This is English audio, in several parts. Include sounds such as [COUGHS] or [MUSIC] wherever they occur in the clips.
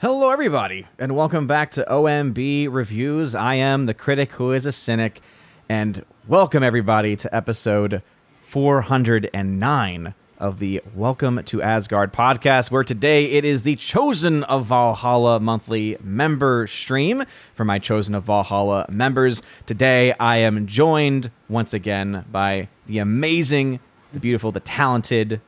Hello, everybody, and welcome back to OMB Reviews. I am the critic who is a cynic, and welcome everybody to episode 409 of the Welcome to Asgard podcast, where today it is the Chosen of Valhalla monthly member stream for my Chosen of Valhalla members. Today I am joined once again by the amazing, the beautiful, the talented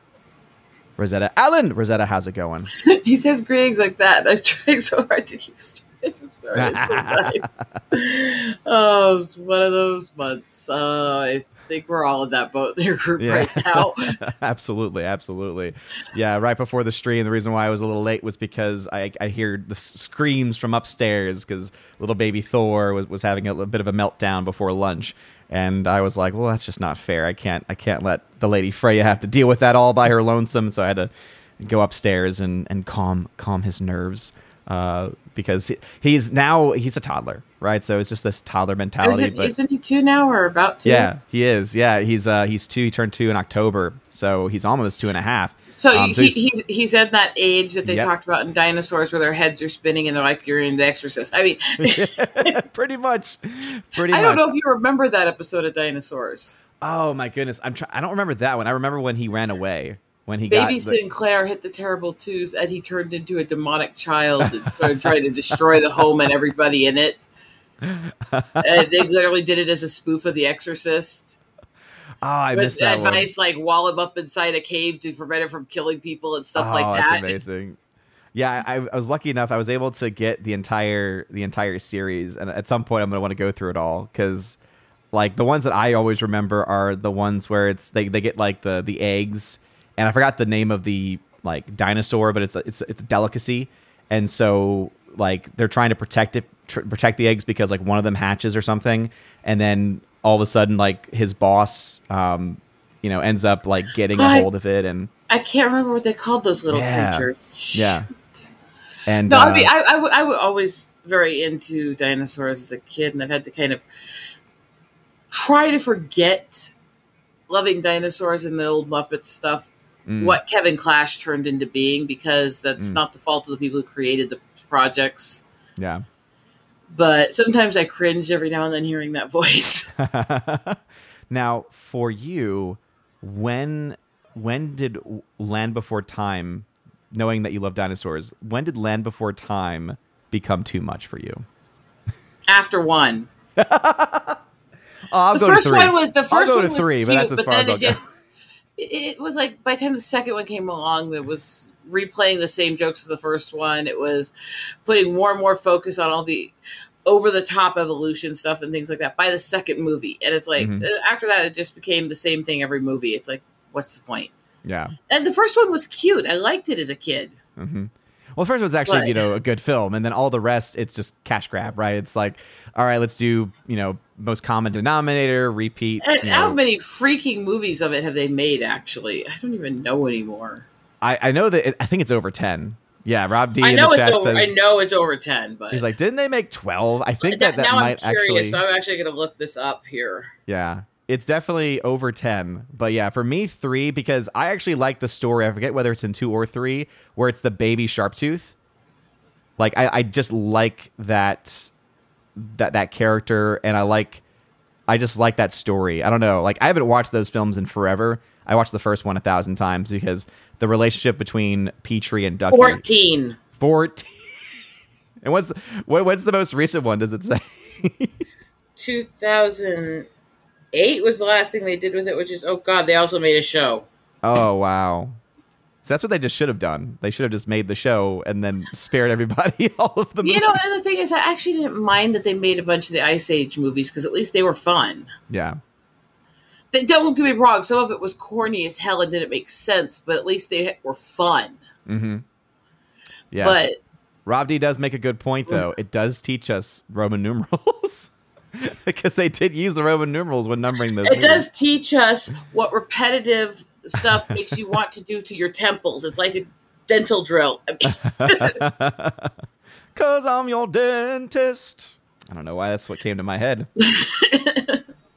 Rosetta Allen. Rosetta, how's it going? [LAUGHS] he says greetings like that. I'm trying so hard to keep straight. I'm sorry. It's so nice. [LAUGHS] Oh, it's one of those months. Uh, I think we're all in that boat in your group Yeah. right now. [LAUGHS] absolutely, absolutely. Yeah, right before the stream, the reason why I was a little late was because I, I hear the screams from upstairs because little baby Thor was, was having a little bit of a meltdown before lunch. And I was like, well, that's just not fair. I can't I can't let the lady Freya have to deal with that all by her lonesome. So I had to go upstairs and, and calm calm his nerves. Uh, because he, he's now he's a toddler, right? So it's just this toddler mentality. Isn't, but isn't he two now or about to? yeah, he is. Yeah, he's uh he's two. He turned two in October, so he's almost two and a half. So, Um, so he, he's- he's at that age that they Yep. talked about in dinosaurs, where their heads are spinning and they're like, "You're in the Exorcist." I mean, [LAUGHS] [LAUGHS] pretty much, pretty. I don't much. know if you remember that episode of Dinosaurs. Oh my goodness, I'm. Try- I don't remember that one. I remember when he ran away. When he Baby the- Sinclair hit the terrible twos, and he turned into a demonic child and started trying to destroy the home and everybody in it. [LAUGHS] and they literally did it as a spoof of The Exorcist. Oh, I missed that a one. nice like wall him up inside a cave to prevent him from killing people and stuff oh, like that. That's amazing. Yeah, I, I was lucky enough. I was able to get the entire the entire series, and at some point, I'm gonna want to go through it all because, like, the ones that I always remember are the ones where it's they, they get like the the eggs, and I forgot the name of the like dinosaur, but it's a, it's it's a delicacy, and so like they're trying to protect it tr- protect the eggs because like one of them hatches or something, and then all of a sudden like his boss, um, you know, ends up like getting a I- hold of it and. I can't remember what they called those little Yeah. creatures. Yeah. [LAUGHS] And No, uh, I mean, I, I, w- I was always very into dinosaurs as a kid, and I've had to kind of try to forget loving dinosaurs and the old Muppet stuff, mm, what Kevin Clash turned into being, because that's Mm. not the fault of the people who created the projects. yeah. But sometimes I cringe every now and then hearing that voice. [LAUGHS] [LAUGHS] now, for you, when when did Land Before Time, knowing that you love dinosaurs, when did Land Before Time become too much for you? After one, Oh, [LAUGHS] I'll the go first to three. one was the 1st go one to was three, cute, but that's as far then as I'll it go. just it, it was like by the time the second one came along, there was replaying the same jokes as the first one. It was putting more and more focus on all the over the top evolution stuff and things like that by the second movie, and it's like Mhm. uh, after that, it just became the same thing every movie. It's like, what's the point? Yeah. And the first one was cute. I liked it as a kid. hmm Well, the first one's actually But- you know a good film, and then all the rest it's just cash grab, right? It's like, all right, let's do you know most common denominator, repeat. How know. many freaking movies of it have they made? Actually, I don't even know anymore. I I know that it, I think it's over ten. Yeah, Rob D I in know it's over. says I know it's over ten, but He's like, didn't they make twelve? I think that That- now might I'm curious, actually. so I'm actually going to look this up here. Yeah, it's definitely over ten. But yeah, for me, three because I actually like the story. I forget whether it's in two or three, where it's the baby Sharptooth. Like I, I just like that that that character, and I like, I just like that story. I don't know. Like I haven't watched those films in forever. I watched the first one a thousand times because the relationship between Petrie and Ducky. Fourteen. 14 [LAUGHS] and what's the, what, what's the most recent one does it say [LAUGHS] 2008 was the last thing they did with it, which is oh god, they also made a show. oh wow so that's what they just should have done they should have just made the show and then spared everybody [LAUGHS] all of the You movies. know, and the thing is, I actually didn't mind that they made a bunch of the Ice Age movies because at least they were fun. yeah They, don't get me wrong; some of it was corny as hell and didn't make sense, but at least they were fun. mm-hmm yeah But rob d does make a good point though it does teach us roman numerals [LAUGHS] because they did use the roman numerals when numbering those it movies. does teach us what repetitive stuff makes you want to do to your temples. It's like a dental drill. [LAUGHS] [LAUGHS] Cause I'm your dentist. I don't know why that's what came to my head.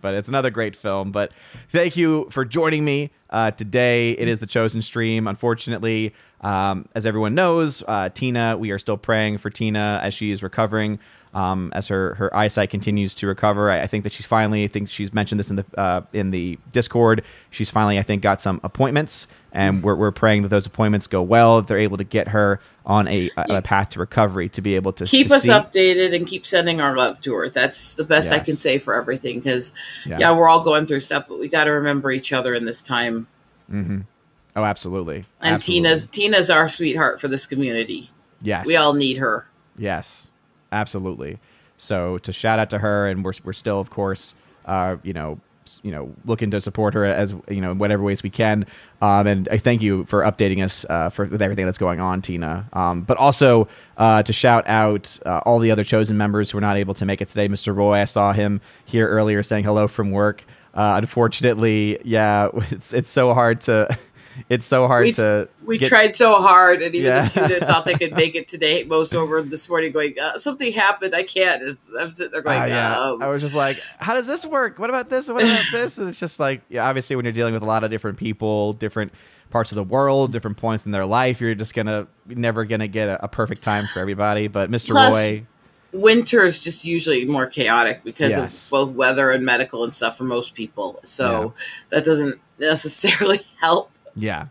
But it's another great film. But thank you for joining me. Uh, today it is the chosen stream. Unfortunately, um, as everyone knows, uh, Tina, we are still praying for Tina as she is recovering. Um, as her, her eyesight continues to recover, I, I, think that she's finally. I think she's mentioned this in the uh, in the Discord. She's finally, I think, got some appointments, and we're, we're praying that those appointments go well. That they're able to get her on a, a, path to recovery to be able to keep to us see. updated and keep sending our love to her. That's the best I can say for everything because Yeah. yeah. we're all going through stuff, but we got to remember each other in this time. Mm-hmm. Oh, absolutely. And Absolutely. Tina's Tina's our sweetheart for this community. yes, We all need her. Yes, absolutely. So to shout out to her, and we're we're still, of course, uh, you know, you know, looking to support her as you know, in whatever ways we can. Um, and I thank you for updating us uh, for with everything that's going on, Tina. Um, but also uh, to shout out uh, all the other chosen members who were not able to make it today. Mr. Roy, I saw him here earlier saying hello from work. Uh, unfortunately, yeah, [LAUGHS] it's it's so hard to. It's so hard We- to. We get- tried so hard, and even Yeah. the few that thought they could make it [LAUGHS] today, most over this morning going, uh, something happened. I can't. It's, I'm sitting there going, Ah, yeah. um, I was just like, how does this work? What about this? What about this? And it's just like, yeah, obviously, when you're dealing with a lot of different people, different parts of the world, different points in their life, you're just gonna never gonna get a, a perfect time for everybody. But Mr. Plus- Roy, winter is just usually more chaotic because Yes. of both weather and medical and stuff for most people. So that doesn't necessarily [LAUGHS] help. Yeah,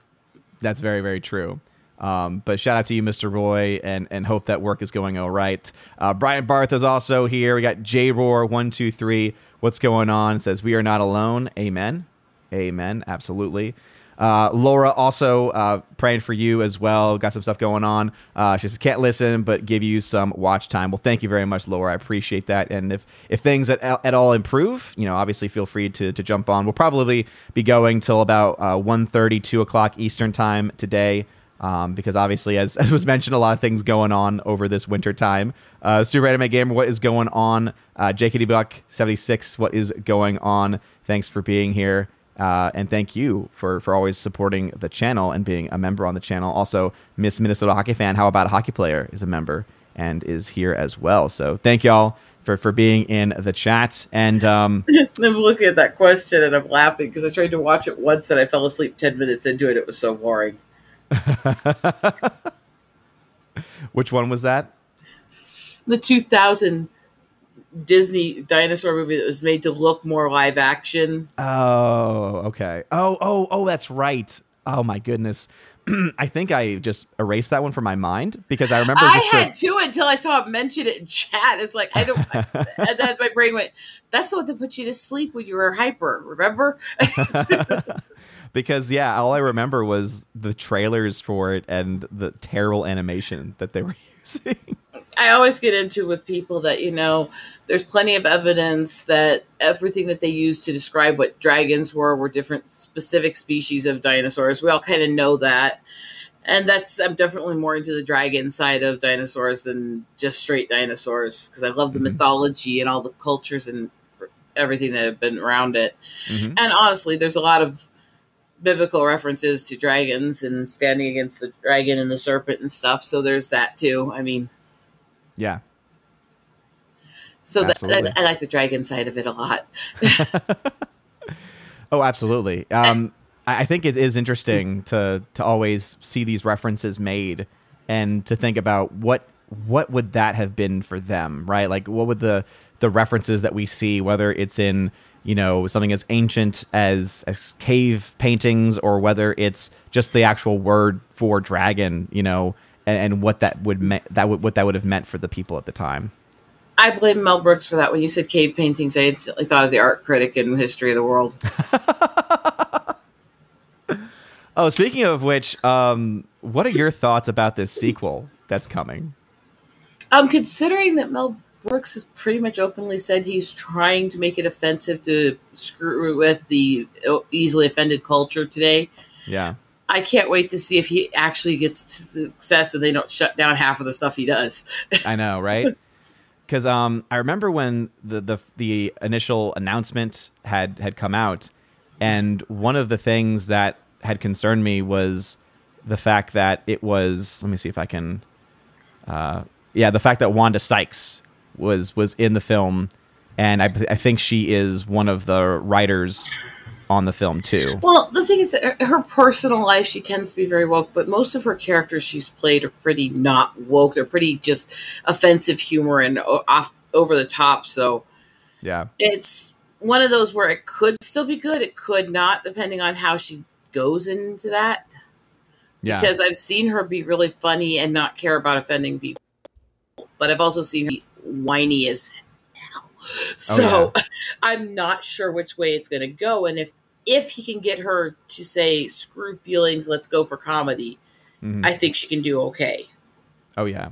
that's very very true. Um, but shout out to you, Mr. Roy, and and hope that work is going all right. Uh, Brian Barth is also here. We got J Roar one two three. What's going on? Says we are not alone. Amen. Amen. Absolutely. Uh, Laura also uh, praying for you as well. Got some stuff going on. Uh, she says can't listen, but give you some watch time. Well, thank you very much, Laura. I appreciate that. And if if things at, at all improve, you know, obviously feel free to to jump on. We'll probably be going till about uh, 1.30, 2 o'clock Eastern time today. Um, because obviously, as, [LAUGHS] as was mentioned, a lot of things going on over this winter time. Uh, Super Anime Gamer, what is going on? Uh, JKD Buck seventy six, what is going on? Thanks for being here, uh, and thank you for for always supporting the channel and being a member on the channel. Also, Miss Minnesota Hockey Fan, how about a hockey player is a member and is here as well. So thank y'all for for being in the chat and. Um, [LAUGHS] I'm looking at that question and I'm laughing because I tried to watch it once and I fell asleep 10 minutes into it. It was so boring. [LAUGHS] which one was that? The 2000 Disney dinosaur movie that was made to look more live action. Oh, okay. Oh, oh, oh, that's right. Oh my goodness. [CLEARS THROAT] I think I just erased that one from my mind because I remember I the- had to until I saw it mention it in chat. It's like, I don't, [LAUGHS] and then my brain went, that's the one that put you to sleep when you were hyper, remember? [LAUGHS] because yeah, all I remember was the trailers for it and the terrible animation that they were using. [LAUGHS] I always get into with people that you know there's plenty of evidence that everything that they used to describe what dragons were were different specific species of dinosaurs. We all kind of know that. And that's I'm definitely more into the dragon side of dinosaurs than just straight dinosaurs because I love the Mhm. mythology and all the cultures and everything that have been around it. Mhm. And honestly, there's a lot of biblical references to dragons and standing against the dragon and the serpent and stuff. So there's that too. I mean, Yeah. so that. I, I like the dragon side of it a lot. [LAUGHS] Oh, absolutely. Um, I I think it is interesting to to always see these references made and to think about what what would that have been for them, right? Like, what would the the references that we see, whether it's in you know something as ancient as as cave paintings, or whether it's just the actual word for dragon, you know, and, and what that would me- that would what that would have meant for the people at the time. I blame Mel Brooks for that. When you said cave paintings, I instantly thought of the art critic in History of the World. [LAUGHS] Oh, speaking of which, um, what are your thoughts about this sequel that's coming? Um, considering that Mel Brooks has pretty much openly said he's trying to make it offensive to screw with the easily offended culture today, Yeah. I can't wait to see if he actually gets success and they don't shut down half of the stuff he does. [LAUGHS] I know, right? Because um, I remember when the, the the initial announcement had had come out, and one of the things that had concerned me was the fact that it was. Let me see if I can. Uh, yeah, the fact that Wanda Sykes was was in the film, and I, I think she is one of the writers on the film too. Well, the thing is that her personal life, she tends to be very woke, but most of her characters she's played are pretty not woke. They're pretty just offensive humor and off over the top. So yeah, it's one of those where it could still be good, it could not, depending on how she goes into that. Yeah. Because I've seen her be really funny and not care about offending people, but I've also seen her whiny as hell. So oh, yeah. [LAUGHS] I'm not sure which way it's going to go, and if if he can get her to say "screw feelings, let's go for comedy," mm-hmm. I think she can do okay. Oh yeah,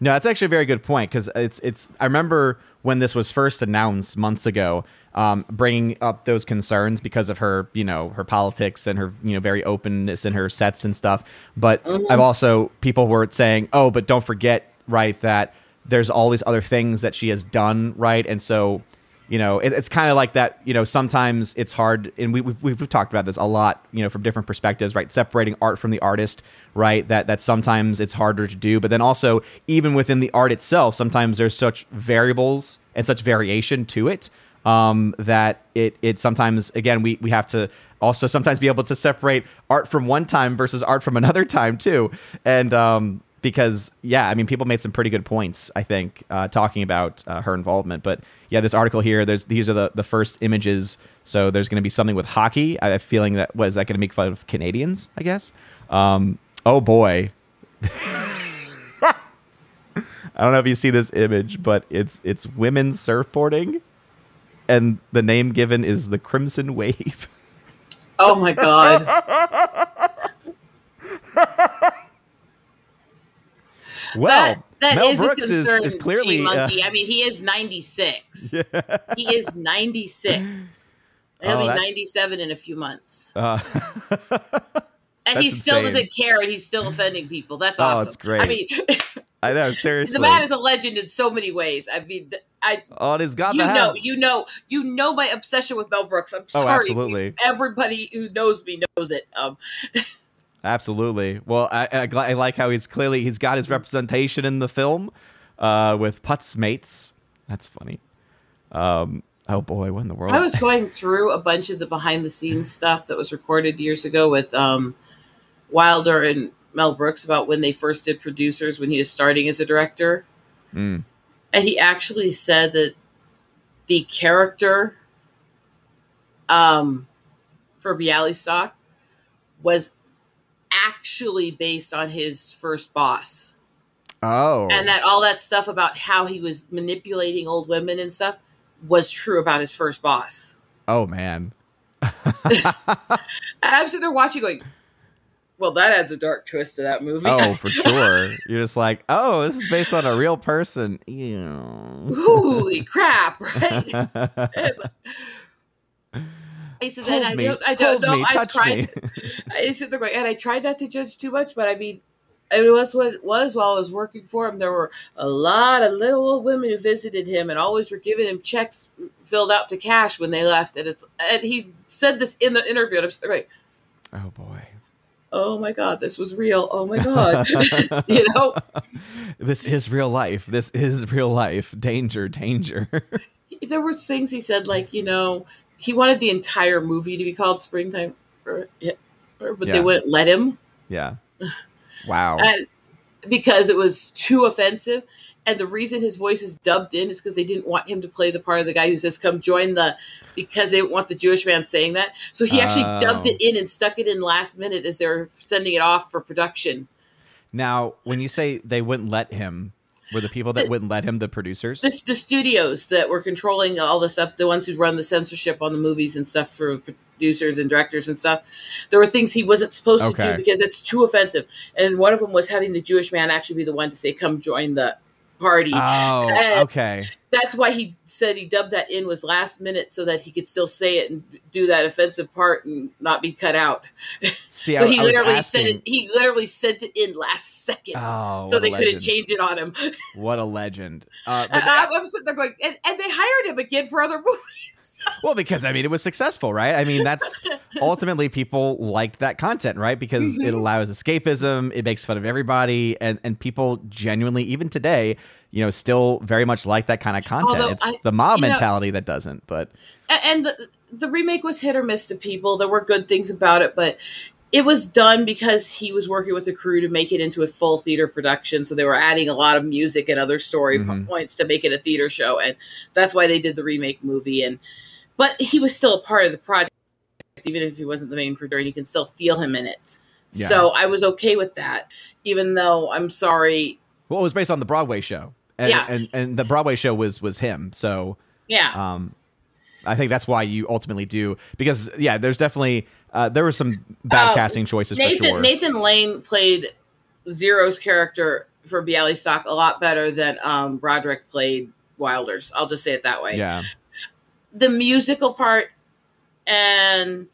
no, that's actually a very good point because it's it's. I remember when this was first announced months ago, um, bringing up those concerns because of her, you know, her politics and her, you know, very openness in her sets and stuff. But mm-hmm. I've also people were saying, oh, but don't forget, right, that there's all these other things that she has done, right, and so you know it, it's kind of like that you know sometimes it's hard and we, we've, we've talked about this a lot you know from different perspectives right? Separating art from the artist right? That that sometimes it's harder to do but then also even within the art itself sometimes there's such variables and such variation to it um, that it it sometimes again we we have to also sometimes be able to separate art from one time versus art from another [LAUGHS] time too. And um because yeah, I mean, people made some pretty good points. I think uh, talking about uh, her involvement, but yeah, this article here, there's these are the the first images. So there's going to be something with hockey. I have a feeling that was that going to make fun of Canadians. I guess. Um, oh boy. [LAUGHS] I don't know if you see this image, but it's it's women surfboarding, and the name given is the Crimson Wave. Oh my god. [LAUGHS] Well, that, that Mel is Brooks a concern, is, is clearly monkey. Uh, I mean, he is 96. Yeah. He is 96. [LAUGHS] He'll oh, be that... 97 in a few months. Uh, [LAUGHS] and he still insane. doesn't care, and he's still offending people. That's awesome. Oh, it's great. I mean, I know. [LAUGHS] Seriously, the man is a legend in so many ways. I mean, I oh, it has got you know, you know, you know my obsession with Mel Brooks. I'm oh, sorry, oh, absolutely. Everybody who knows me knows it. Um, Absolutely. Well, I, I, I, like how he's clearly he's got his representation in the film uh, with Putz mates. That's funny. Um, oh boy, what in the world? I was going through a bunch of the behind the scenes [LAUGHS] stuff that was recorded years ago with um, Wilder and Mel Brooks about when they first did producers when he was starting as a director. Mm. And he actually said that the character um, for Bialystock was actually based on his first boss. Oh. And that all that stuff about how he was manipulating old women and stuff was true about his first boss. Oh man. I'm sitting there watching going, well, that adds a dark twist to that movie. Oh, for [LAUGHS] sure. You're just like, oh, this is based on a real person. Ew. Holy crap, right? [LAUGHS] [LAUGHS] Says, Hold and me. I don't, I don't know. Me, I tried. I said, they're and I tried not to judge too much, but I mean, it was what it was while I was working for him. There were a lot of little old women who visited him and always were giving him checks filled out to cash when they left. And it's and he said this in the interview. And I'm like, oh boy, oh my god, this was real. Oh my god, [LAUGHS] you know, [LAUGHS] this is real life. This is real life. Danger, danger. [LAUGHS] there were things he said like, you know, he wanted the entire movie to be called Springtime, or, or but yeah. they wouldn't let him. Yeah. Wow. [LAUGHS] and because it was too offensive. And the reason his voice is dubbed in is because they didn't want him to play the part of the guy who says, come join the, because they want the Jewish man saying that. So he actually oh. dubbed it in and stuck it in last minute as they're sending it off for production. Now, when you say they wouldn't let him, were the people that the, wouldn't let him the producers? The, the, studios that were controlling all the stuff, the ones who run the censorship on the movies and stuff for producers and directors and stuff. There were things he wasn't supposed okay. to do because it's too offensive. And one of them was having the Jewish man actually be the one to say, "Come join the party." Oh, [LAUGHS] and okay. That's why he said he dubbed that in was last minute so that he could still say it and do that offensive part and not be cut out. See, [LAUGHS] so I, he I literally asking, it. He literally sent it in last second, oh, so they couldn't change it on him. [LAUGHS] What a legend! Uh, but, I, I'm sitting there going, and, and they hired him again for other movies. [LAUGHS] well, because I mean, it was successful, right? I mean, that's [LAUGHS] ultimately people liked that content, right? Because mm-hmm. it allows escapism, it makes fun of everybody, and and people genuinely, even today, you know, still very much like that kind of content. Although it's I, the mob mentality know, that doesn't. But and the the remake was hit or miss to people. There were good things about it, but it was done because he was working with the crew to make it into a full theater production. So they were adding a lot of music and other story Mhm. points to make it a theater show, and that's why they did the remake movie. And but he was still a part of the project, even if he wasn't the main producer. And you can still feel him in it. Yeah. So I was okay with that, even though I'm sorry. Well, it was based on the Broadway show, and Yeah. and, and the Broadway show was was him. So Yeah, um, I think that's why you ultimately do because yeah, there's definitely uh, there were some bad Uh, casting choices Nathan for sure. Nathan Lane played Zero's character for Bialystock a lot better than um, Broderick played Wilder's. I'll just say it that way. yeah, The musical part and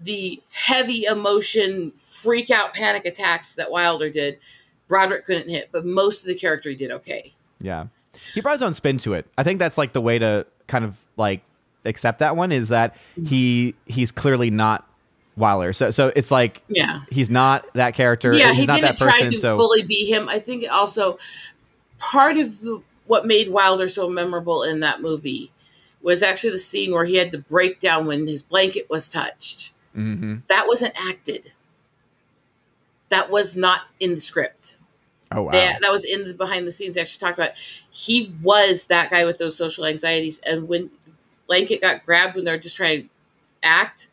the heavy emotion, freak out, panic attacks that Wilder did, Broderick couldn't hit, but most of the character he did okay. yeah. He brought his own spin to it. I think that's like the way to kind of like accept that one is that Mm-hmm. he he's clearly not Wilder. So so it's like Yeah. he's not that character. yeah, he's he not didn't that try person. to So fully be him. I think also part of the, what made Wilder so memorable in that movie was actually the scene where he had the breakdown when his blanket was touched. Mhm. That wasn't acted. That was not in the script. oh wow, That, that was in the behind the scenes. They actually talked about. He was that guy with those social anxieties, and when blanket got grabbed when they're just trying to act,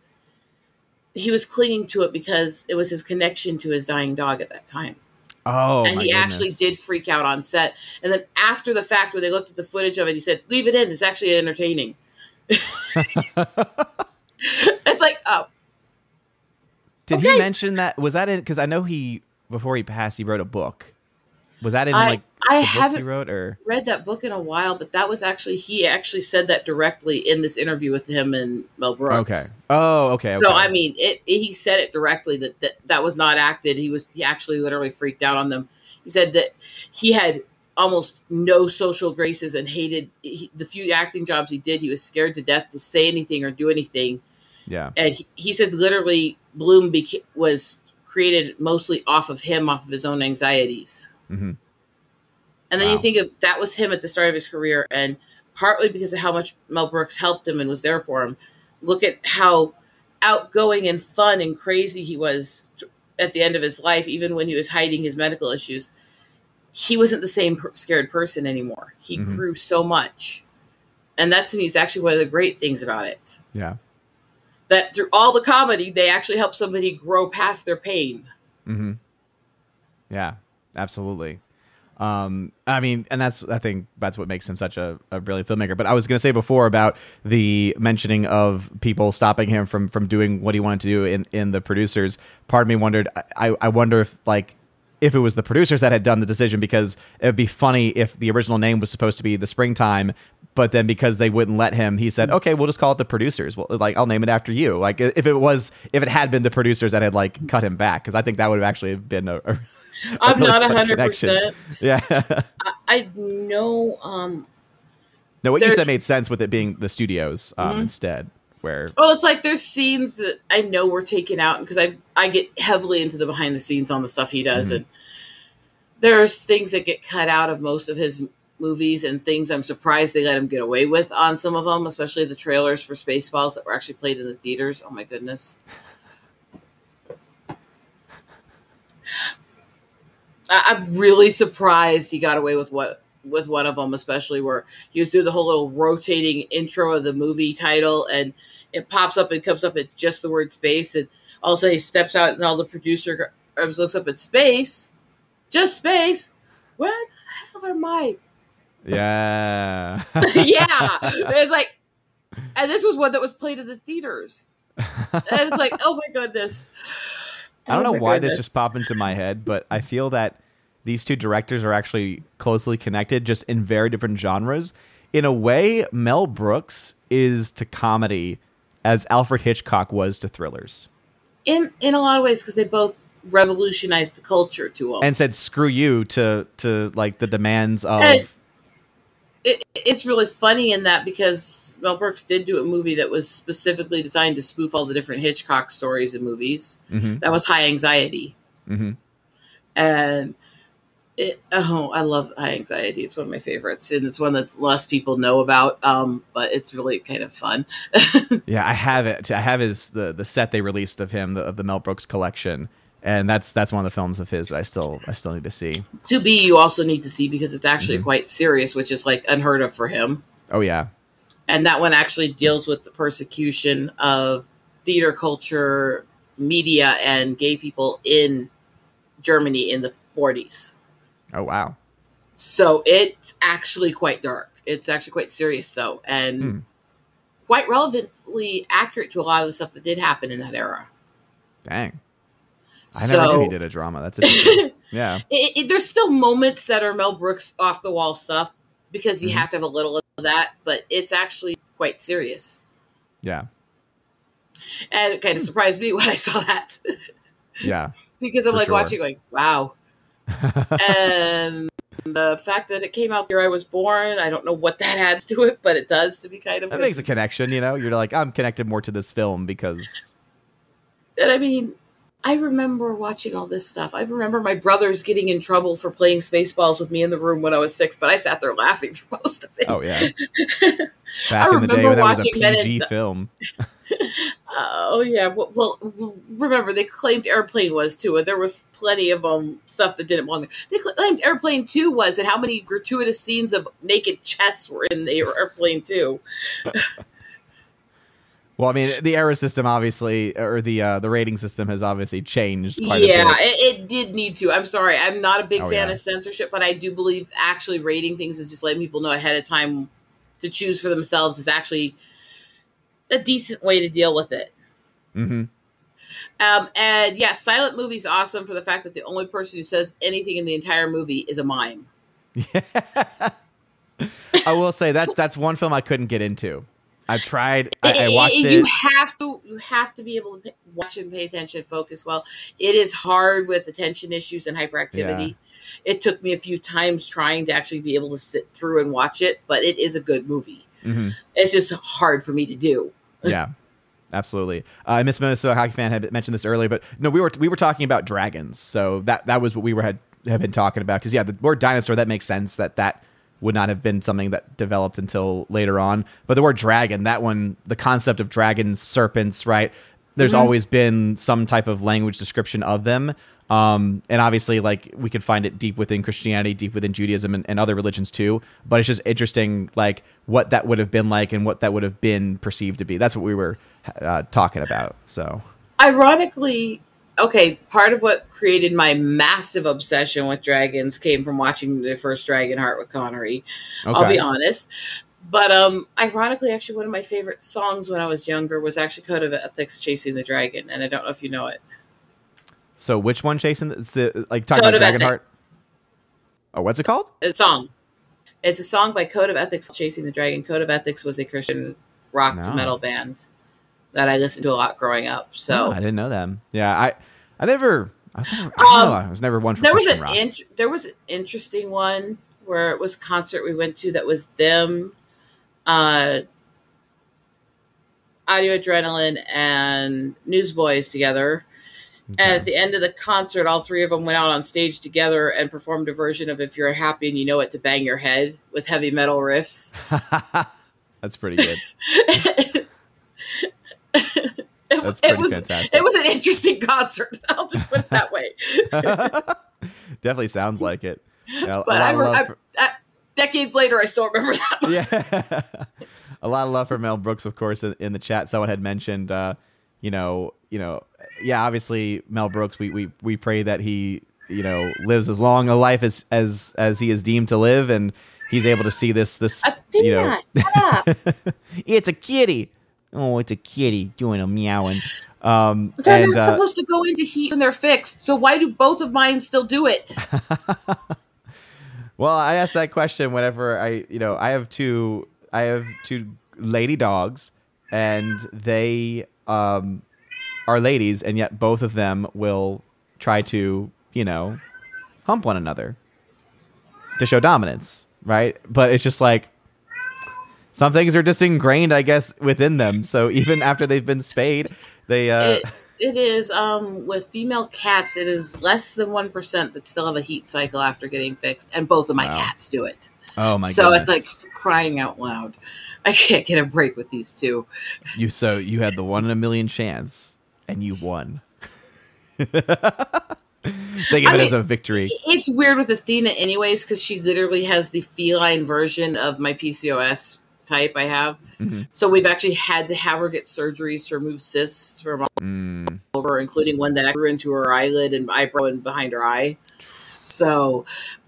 he was clinging to it because it was his connection to his dying dog at that time oh, and he goodness. actually did freak out on set. And then after the fact, when they looked at the footage of it, he said, "Leave it in. It's actually entertaining." [LAUGHS] it's like, oh, Did he mention that? Was that in? Because I know he before he passed, he wrote a book. Was that in I like I the book he haven't wrote or? read that book in a while, but that was actually he actually said that directly in this interview with him and Mel Brooks. Okay. Oh, okay. So okay. I mean, it, he said it directly that, that that was not acted. He was he actually literally freaked out on them. He said that he had almost no social graces and hated he, the few acting jobs he did. He was scared to death to say anything or do anything. yeah. And he, he said literally Bloom beca- was created mostly off of him, off of his own anxieties. Hmm And then you think of that was him at the start of his career, and partly because of how much Mel Brooks helped him and was there for him. Look at how outgoing and fun and crazy he was at the end of his life, even when he was hiding his medical issues. He wasn't the same scared person anymore. He Mhm. grew so much. And that to me is actually one of the great things about it. Yeah. That through all the comedy, they actually help somebody grow past their pain. Mm-hmm. Yeah. Absolutely. Um, I mean, and that's I think that's what makes him such a, a brilliant filmmaker. But I was going to say before about the mentioning of people stopping him from from doing what he wanted to do in in the producers. Part of me wondered. I I wonder if like if it was the producers that had done the decision because it would be funny if the original name was supposed to be the springtime but then because they wouldn't let him he said okay we'll just call it the producers well like i'll name it after you like if it was if it had been the producers that had like cut him back because i think that would have actually been a, a I'm not hundred percent. yeah I know um, no what you said made sense with it being the studios um, Mhm. instead where Well, it's like there's scenes that I know were taken out because I I get heavily into the behind the scenes on the stuff he does, Mhm. and there's things that get cut out of most of his movies and things I'm surprised they let him get away with on some of them, especially the trailers for Spaceballs that were actually played in the theaters. Oh my goodness. I- I'm really surprised he got away with what with one of them, especially where he was doing the whole little rotating intro of the movie title, and it pops up and comes up at just the word space, and all of a sudden he steps out, and all the producer uh, looks up at space, just space. Where the hell am I? yeah [LAUGHS] yeah, [LAUGHS] it's like, and this was one that was played in the theaters, and it's like, oh my goodness. I don't Oh know why this just popped into my head, but I feel that these two directors are actually closely connected, just in very different genres. In a way, Mel Brooks is to comedy as Alfred Hitchcock was to thrillers, in in a lot of ways because they both revolutionized the culture to them. and said "screw you" to to like the demands of. And- it, it's really funny in that because Mel Brooks did do a movie that was specifically designed to spoof all the different Hitchcock stories and movies. Mhm, That was High Anxiety, mhm. and It, oh, I love High Anxiety. It's one of my favorites, and it's one that less people know about. Um, but it's really kind of fun. [LAUGHS] yeah, I have it. I have his the the set they released of him the, of the Mel Brooks collection, and that's that's one of the films of his that I still I still need to see. To be, you also need to see because it's actually mm-hmm. quite serious, which is like unheard of for him. Oh yeah, and that one actually deals with the persecution of theater culture, media, and gay people in Germany in the 40s. Oh wow! So it's actually quite dark. It's actually quite serious though, and hmm. quite relevantly accurate to a lot of the stuff that did happen in that era. Dang. I so, never knew he did a drama. That's interesting. [LAUGHS] yeah. It, it, there's still moments that are Mel Brooks off the wall stuff because you mm-hmm. have to have a little of that, but it's actually quite serious. Yeah. And it kind of surprised me [LAUGHS] when I saw that. yeah. [LAUGHS] because I'm like sure. watching, like, wow, and the fact that it came out the year I was born, I don't know what that adds to it, but it does to be kind of. That makes a connection, you know. You're like, I'm connected more to this film because. And I mean, I remember watching all this stuff. I remember my brothers getting in trouble for playing Spaceballs with me in the room when I was six, but I sat there laughing [LAUGHS] through most of it. Oh yeah. [LAUGHS] Back I in the day when that was a PG film. [LAUGHS] oh yeah. Well, well, remember they claimed Airplane was too, and there was plenty of um stuff that didn't belong there. They claimed Airplane Two was, and how many gratuitous scenes of naked chests were in the Airplane Two. Well, I mean, the error system obviously, or the uh, the rating system has obviously changed. yeah, it, it, did need to. I'm sorry, I'm not a big oh, fan yeah. of censorship, but I do believe actually rating things is just letting people know ahead of time to choose for themselves is actually a decent way to deal with it. Mm-hmm. Um, and yeah, silent movie's awesome for the fact that the only person who says anything in the entire movie is a mime. Yeah. [LAUGHS] I will say that that's one film I couldn't get into. I've tried. I, I watched it, You have to. You have to be able to watch and pay attention, focus well. It is hard with attention issues and hyperactivity. Yeah. It took me a few times trying to actually be able to sit through and watch it, but it is a good movie. Mm-hmm. It's just hard for me to do. [LAUGHS] yeah, absolutely. Uh, Miss Minnesota hockey fan had mentioned this earlier, but no, we were we were talking about dragons, so that that was what we were had have been talking about. Because yeah, the word dinosaur that makes sense that that would not have been something that developed until later on. But the word dragon, that one, the concept of dragons, serpents, right? There's mm-hmm. always been some type of language description of them. Um, and obviously, like we could find it deep within Christianity, deep within Judaism, and, and, other religions too. But it's just interesting, like what that would have been like and what that would have been perceived to be. That's what we were uh, talking about. So, ironically, okay, part of what created my massive obsession with dragons came from watching the first Dragonheart with Connery. Okay. I'll be honest. But um, ironically, actually, one of my favorite songs when I was younger was actually Code of Ethics, "Chasing the Dragon," and I don't know if you know it. So, which one, chasing? The like talking Code about Dragonheart. Oh, what's it called? It's a song. It's a song by Code of Ethics, "Chasing the Dragon." Code of Ethics was a Christian rock no. metal band that I listened to a lot growing up. So oh, I didn't know them. Yeah, I I never. I was never, I, um, I was never one for there was an there was an interesting one where it was a concert we went to that was them, uh, Audio Adrenaline and Newsboys together. Okay. And at the end of the concert, all three of them went out on stage together and performed a version of "If You're Happy and You Know It" to bang your head with heavy metal riffs. [LAUGHS] That's pretty good. [LAUGHS] It, That's pretty it was, fantastic. It was an interesting [LAUGHS] concert. I'll just put it that way. [LAUGHS] Definitely sounds like it. Yeah, but I, I, for... I, decades later, I still remember [LAUGHS] that. Yeah, a lot of love for Mel Brooks, of course. In, in the chat, someone had mentioned, uh, you know, you know, yeah, obviously Mel Brooks. We we we pray that he, you know, lives as long a life as as as he is deemed to live, and he's able to see this this, you know, it's a kitty oh, it's a kitty doing a meowing. [SIGHS] Um, they're and, not uh, supposed to go into heat when they're fixed. So why do both of mine still do it? [LAUGHS] well, I ask that question whenever I, you know, I have two, I have two lady dogs, and they um, are ladies, and yet both of them will try to, you know, hump one another to show dominance, right? But it's just like some things are just ingrained, I guess, within them. So even after they've been spayed, they uh, it, it is um, with female cats. It is less than one percent that still have a heat cycle after getting fixed, and both of my Wow. cats do it. Oh my god. so goodness. it's like crying out loud. I can't get a break with these two. you so you had the one in a million chance and you won. [LAUGHS] Think of I it as a victory. It's weird with Athena, anyways, because she literally has the feline version of my PCOS type I have. Mhm. So we've actually had to have her get surgeries to remove cysts from all Mm, over, including one that grew into her eyelid and eyebrow and behind her eye. So,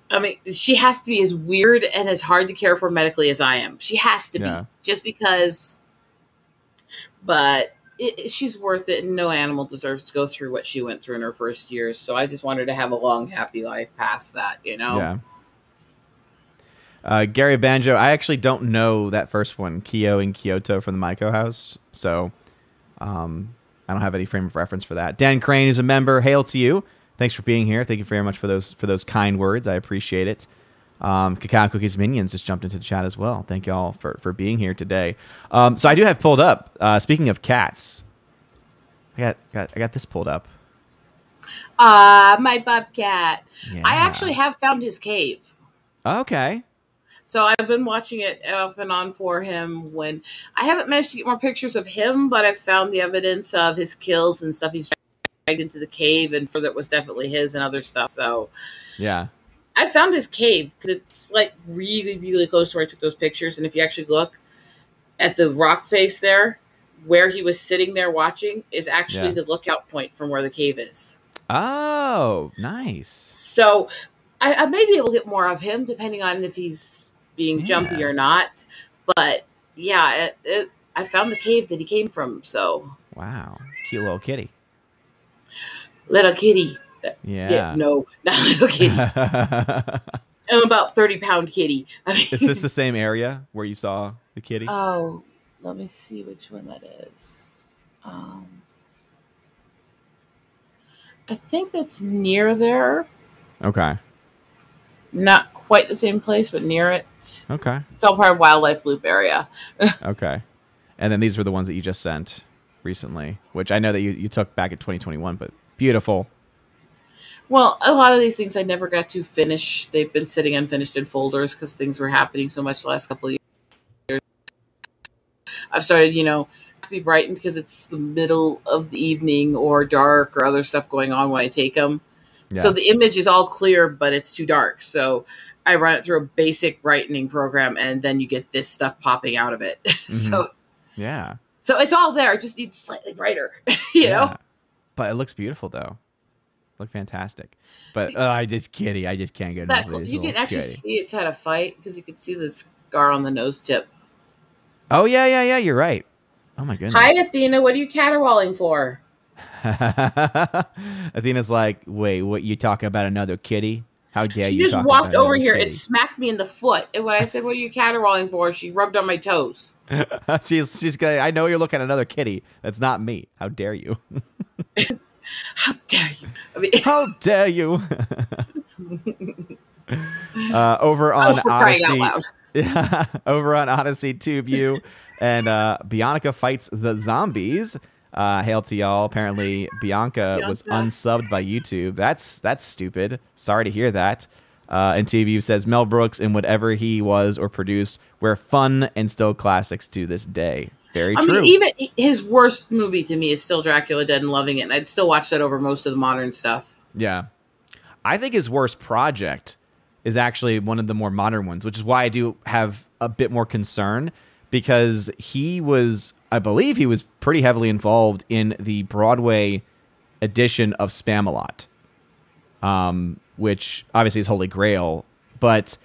I mean, she has to be as weird and as hard to care for medically as I am. She has to Yeah. be, just because. But it- she's worth it, and no animal deserves to go through what she went through in her first years. So I just want her to have a long, happy life past that. You know. Yeah. Uh, Gary Banjo, I actually don't know that first one, Kyo and Kyoto from the Maiko house. So um, I don't have any frame of reference for that. Dan Crane is a member. Hail to you. Thanks for being here. Thank you very much for those for those kind words. I appreciate it. Um, Cacao Cookies Minions just jumped into the chat as well. Thank you all for, for being here today. Um, so I do have pulled up. Uh, speaking of cats, I got, got I got this pulled up. Ah, my bobcat. Yeah. I actually have found his cave. okay. So I've been watching it off and on for him when I haven't managed to get more pictures of him, but I've found the evidence of his kills and stuff he's dragged into the cave and for that was definitely his and other stuff. So Yeah. I found his cave because it's like really, really close to where I took those pictures. And if you actually look at the rock face there, where he was sitting there watching is actually Yeah. the lookout point from where the cave is. Oh, nice. So I, I may be able to get more of him depending on if he's being jumpy or not. But yeah, it, it, I found the cave that he came from. So Wow. Cute little kitty. little kitty. Yeah. Yeah, no, [LAUGHS] not little kitty. [LAUGHS] I'm about 30 pound kitty. [LAUGHS] I mean, Is this the same area where you saw the kitty? oh, let me see which one that is. Um, I think that's near there. okay. Not quite the same place, but near it. Okay. It's all part of wildlife loop area. [LAUGHS] Okay. And then these were the ones that you just sent recently, which I know that you, you took back in 2021, but beautiful. Well, a lot of these things I never got to finish. They've been sitting unfinished in folders because things were happening so much the last couple of years. I've started, you know, to be brightened because it's the middle of the evening or dark or other stuff going on when I take them. Yeah. So the image is all clear, but it's too dark. So I run it through a basic brightening program, and then you get this stuff popping out of it. [LAUGHS] so, yeah. so it's all there. It just needs slightly brighter, [LAUGHS] you know. But it looks beautiful though. Look fantastic. But See- uh, I just kitty. I just can't get That enough cl- you can actually kitty. see it's had a fight because you can see the scar on the nose tip. Oh yeah, yeah, yeah. You're right. Oh my goodness. Hi, Athena. What are you caterwauling for? [LAUGHS] Athena's like, wait, what? You talking about another kitty? How dare she you? She just walked over here kitty? and smacked me in the foot. And when I said, "What are you caterwauling for?" she rubbed on my toes. [LAUGHS] she's she's gonna. I know you're looking at another kitty. That's not me. How dare you? [LAUGHS] How dare you? I mean, How dare you? uh, over on oh, for crying out Odyssey, yeah, over on Odyssey Tube U, and uh, Bianca fights the zombies. Uh, hail to y'all. Apparently, Bianca, was unsubbed by YouTube. That's that's stupid. Sorry to hear that. Uh, and TV says Mel Brooks and whatever he was or produced were fun and still classics to this day. Very I true. I mean, even his worst movie to me is still Dracula Dead and loving it, and I'd still watch that over most of the modern stuff. Yeah. I think his worst project is actually one of the more modern ones, which is why I do have a bit more concern because he was, I believe, he was pretty heavily involved in the Broadway edition of Spamalot, um, which obviously is Holy Grail, but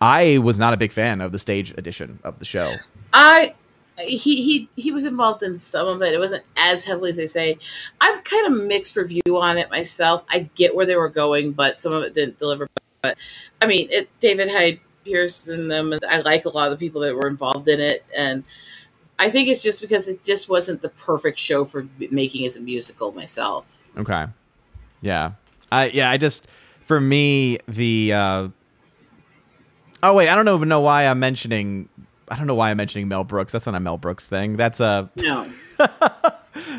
I was not a big fan of the stage edition of the show. I he he he was involved in some of it. It wasn't as heavily as they say. I'm kind of mixed review on it myself. I get where they were going, but some of it didn't deliver. But I mean, it David Hyde Pierce and them. I like a lot of the people that were involved in it, and I think it's just because it just wasn't the perfect show for making as a musical myself. Okay. Yeah. I yeah, I just for me the uh Oh wait, I don't even know why I'm mentioning I don't know why I'm mentioning Mel Brooks. That's not a Mel Brooks thing. That's a No, [LAUGHS]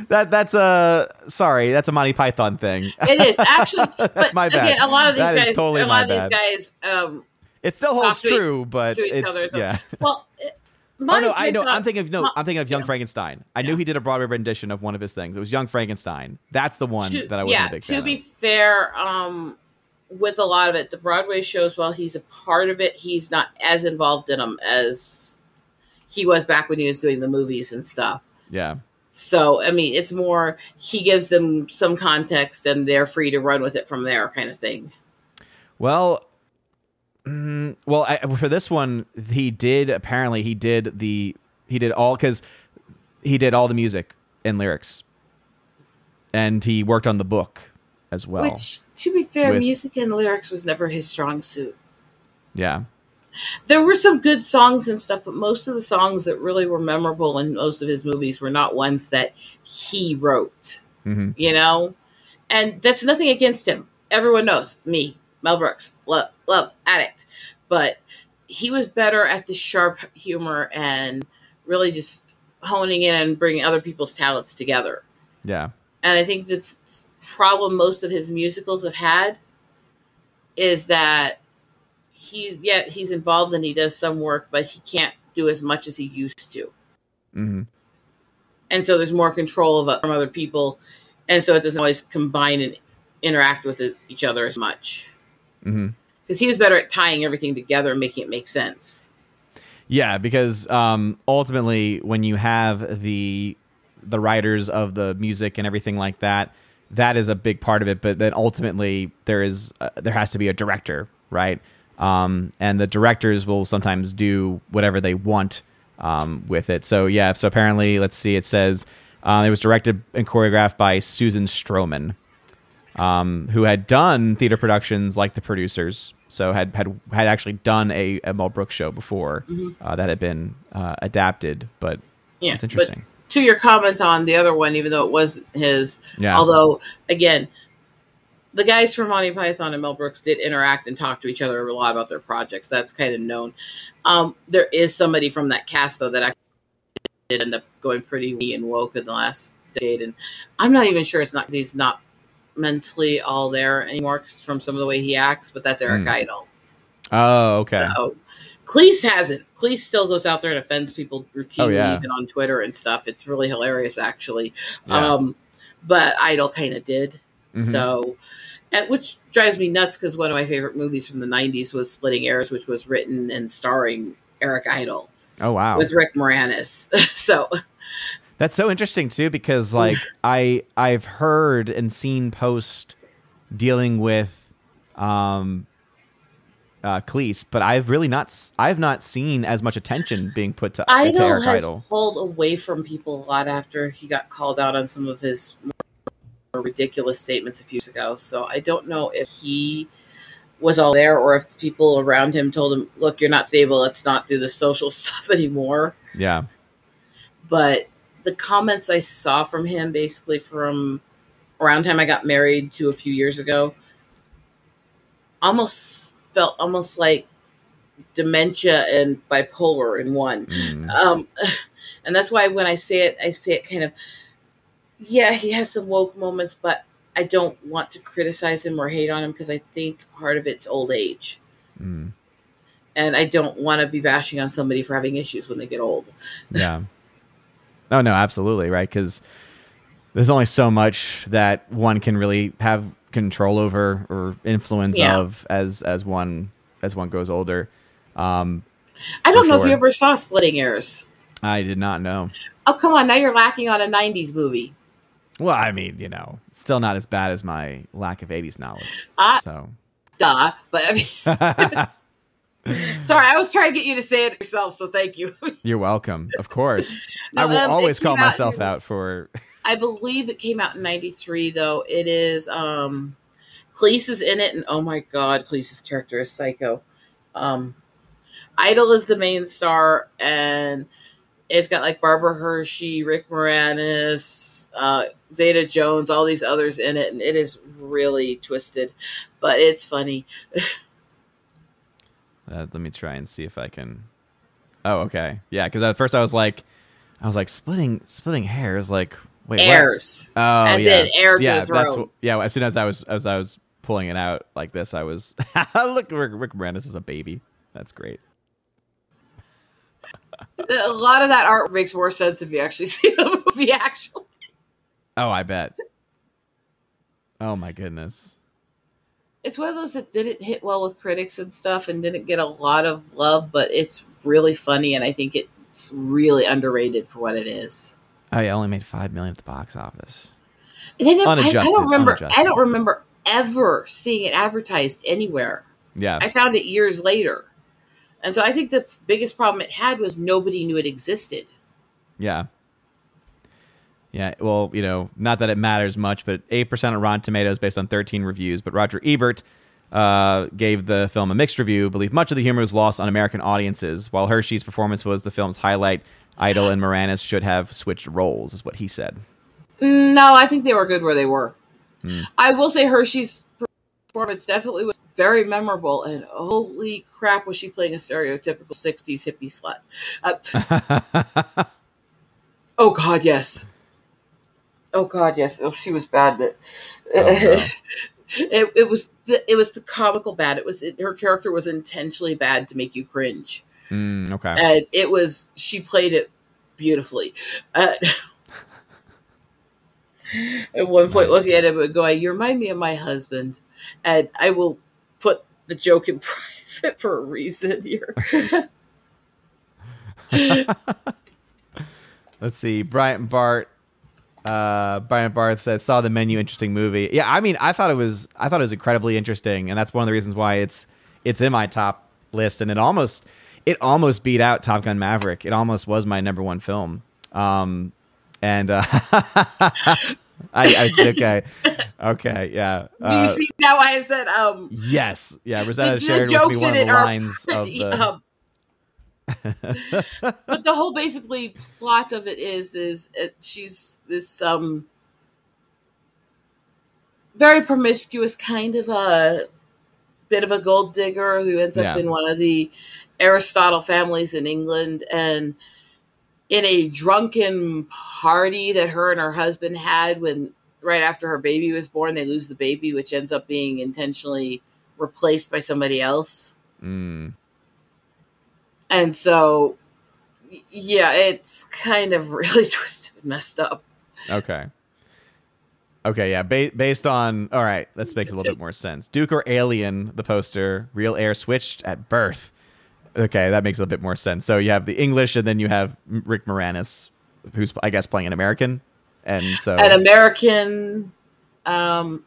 that that's a sorry, that's a Monty Python thing. It is actually, [LAUGHS] That's my bad. again, a lot of these That guys, totally a lot of these bad. guys, um, It still holds Talk to true, but it's other, so- yeah. well, it- Oh no, I know. Python- I'm thinking of no. Mo- I'm thinking of Young yeah. Frankenstein. I knew he did a Broadway rendition of one of his things. It was Young Frankenstein. That's the one to- that I wasn't yeah, a big to fan be of. fair, um, with a lot of it, the Broadway shows, while he's a part of it, he's not as involved in them as he was back when he was doing the movies and stuff. Yeah, So, I mean, it's more he gives them some context and they're free to run with it from there, kind of thing. Well, mm, well, I, for this one, he did apparently he did the he did all because he did all the music and lyrics, and he worked on the book as well. Which, to be fair, with- music and lyrics was never his strong suit. yeah, There were some good songs and stuff, but most of the songs that really were memorable in most of his movies were not ones that he wrote. hmm you know and that's nothing against him everyone knows me mel brooks love love addict. But he was better at the sharp humor and really just honing in and bringing other people's talents together. Yeah, and i think the problem most of his musicals have had is that he yeah he's involved and he does some work but he can't do as much as he used to. Hmm and so there's more control of from other people, and so it doesn't always combine and interact with it, each other as much. Hmm Because he was better at tying everything together and making it make sense. Yeah, because um, ultimately, when you have the the writers of the music and everything like that, that is a big part of it. But then ultimately, there is uh, there has to be a director, right? Um, and the directors will sometimes do whatever they want um, with it. So yeah, so apparently, let's see, it says uh, it was directed and choreographed by Susan Stroman um, who had done theater productions like The Producers, so had had had actually done a, a Mel Brooks show before uh, that had been uh, adapted. But Yeah, it's interesting. To your comment on the other one, even though it was his, Yeah. although again, the guys from Monty Python and Mel Brooks did interact and talk to each other a lot about their projects. That's kind of known. Um, there is somebody from that cast though that actually did end up going pretty wee and woke in the last decade, and I'm not even sure it's not because he's not mentally all there anymore from some of the way he acts. But that's Eric Hmm. Idle. oh, okay. So, Cleese hasn't. Cleese still goes out there and offends people routinely, Oh, yeah. even on Twitter and stuff. It's really hilarious, actually. Yeah. Um, but Idle kind of did. Mhm. So, and, which drives me nuts because one of my favorite movies from the '90s was Splitting Heirs, which was written and starring Eric Idle oh wow, with Rick Moranis. [LAUGHS] so, that's so interesting too because like I I've heard and seen post dealing with um uh Cleese, but I've really not I've not seen as much attention being put to, to Idle Eric has Idle. pulled away from people a lot after he got called out on some of his ridiculous statements a few years ago. So I don't know if he was all there or if people around him told him, "Look, you're not stable. Let's not do the social [LAUGHS] stuff anymore." Yeah. But the comments I saw from him, basically from around time I got married to a few years ago, almost felt almost like dementia and bipolar in one Mm. um [LAUGHS] and that's why when i say it i say it kind of yeah he has some woke moments but i don't want to criticize him or hate on him because i think part of it's old age Mm. and i don't want to be bashing on somebody for having issues when they get old Yeah. [LAUGHS] Oh no, absolutely right. Because there's only so much that one can really have control over or influence Yeah. of as as one as one goes older. Um, i don't know if you ever saw Splitting Heirs I did not know. oh come on now you're lacking on a 90s movie Well, I mean, you know, still not as bad as my lack of '80s knowledge. ah So, duh but I mean, [LAUGHS] [LAUGHS] sorry i was trying to get you to say it yourself so thank you [LAUGHS] you're welcome. Of course, [LAUGHS] No, I will um, always call out myself out for. I believe it came out in '93, though. It is um, Cleese is in it, and oh my god, Cleese's character is psycho. Um, Idle is the main star, and it's got like Barbara Hershey, Rick Moranis, uh, Zeta Jones, all these others in it, and it is really twisted, but it's funny. Uh, let me try and see if I can. Oh, okay, yeah. Because at first I was like, I was like splitting splitting hairs. Like, Wait, what? Heirs. Oh, as yeah. to yeah, that's what- yeah. As soon as I was as I was pulling it out like this, I was [LAUGHS] look. Rick, Rick Moranis is a baby. That's great. A lot of that art makes more sense if you actually [LAUGHS] see the movie. Actually, Oh, I bet. Oh my goodness. It's one of those that didn't hit well with critics and stuff, and didn't get a lot of love. But it's really funny, and I think it's really underrated for what it is. Oh yeah, only made five million at the box office. They never, I, I don't remember. unadjusted. I don't remember ever seeing it advertised anywhere. Yeah, I found it years later, and so I think the biggest problem it had was nobody knew it existed. yeah, yeah. Well, you know, not that it matters much, but eight percent on Rotten Tomatoes based on thirteen reviews. But Roger Ebert uh, gave the film a mixed review. Believed much of the humor was lost on American audiences, while Hershey's performance was the film's highlight. Idle and Moranis should have switched roles, is what he said. No, I think they were good where they were. Hmm. I will say Hershey's performance definitely was very memorable, and holy crap, was she playing a stereotypical '60s hippie slut? Uh, [LAUGHS] oh God, yes. Oh God, yes. Oh, she was bad. At Oh, [LAUGHS] it, it was the, it was the comical bad. It was it, her character was intentionally bad to make you cringe, Mm, okay. and it was she played it beautifully. Uh, [LAUGHS] at one point, looking at him and going, "You remind me of my husband," and I will put the joke in [LAUGHS] private for a reason here. Let's see. Brian Barth. Uh, Brian Barth says saw the menu interesting movie. Yeah, I mean, I thought it was I thought it was incredibly interesting, and that's one of the reasons why it's it's in my top list, and it almost it almost beat out Top Gun Maverick. It almost was my number one film. Um, and uh, [LAUGHS] I, I okay, okay, yeah. Do you Uh, see now why I said um yes, yeah. Rosetta shared with me one of the are lines of the. um, but the whole basically plot of it is is it, she's this um very promiscuous kind of a bit of a gold digger who ends up in one of the Aristotle families in England and in a drunken party that her and her husband had when right after her baby was born they lose the baby which ends up being intentionally replaced by somebody else. Mm, and so yeah it's kind of [LAUGHS] really twisted and messed up Okay. Okay, yeah. Ba- based on all right, this makes a little bit more sense. Duke or Alien, the poster, real heir switched at birth. Okay, that makes a bit more sense. So you have the English, and then you have Rick Moranis, who's I guess playing an American, and so an american um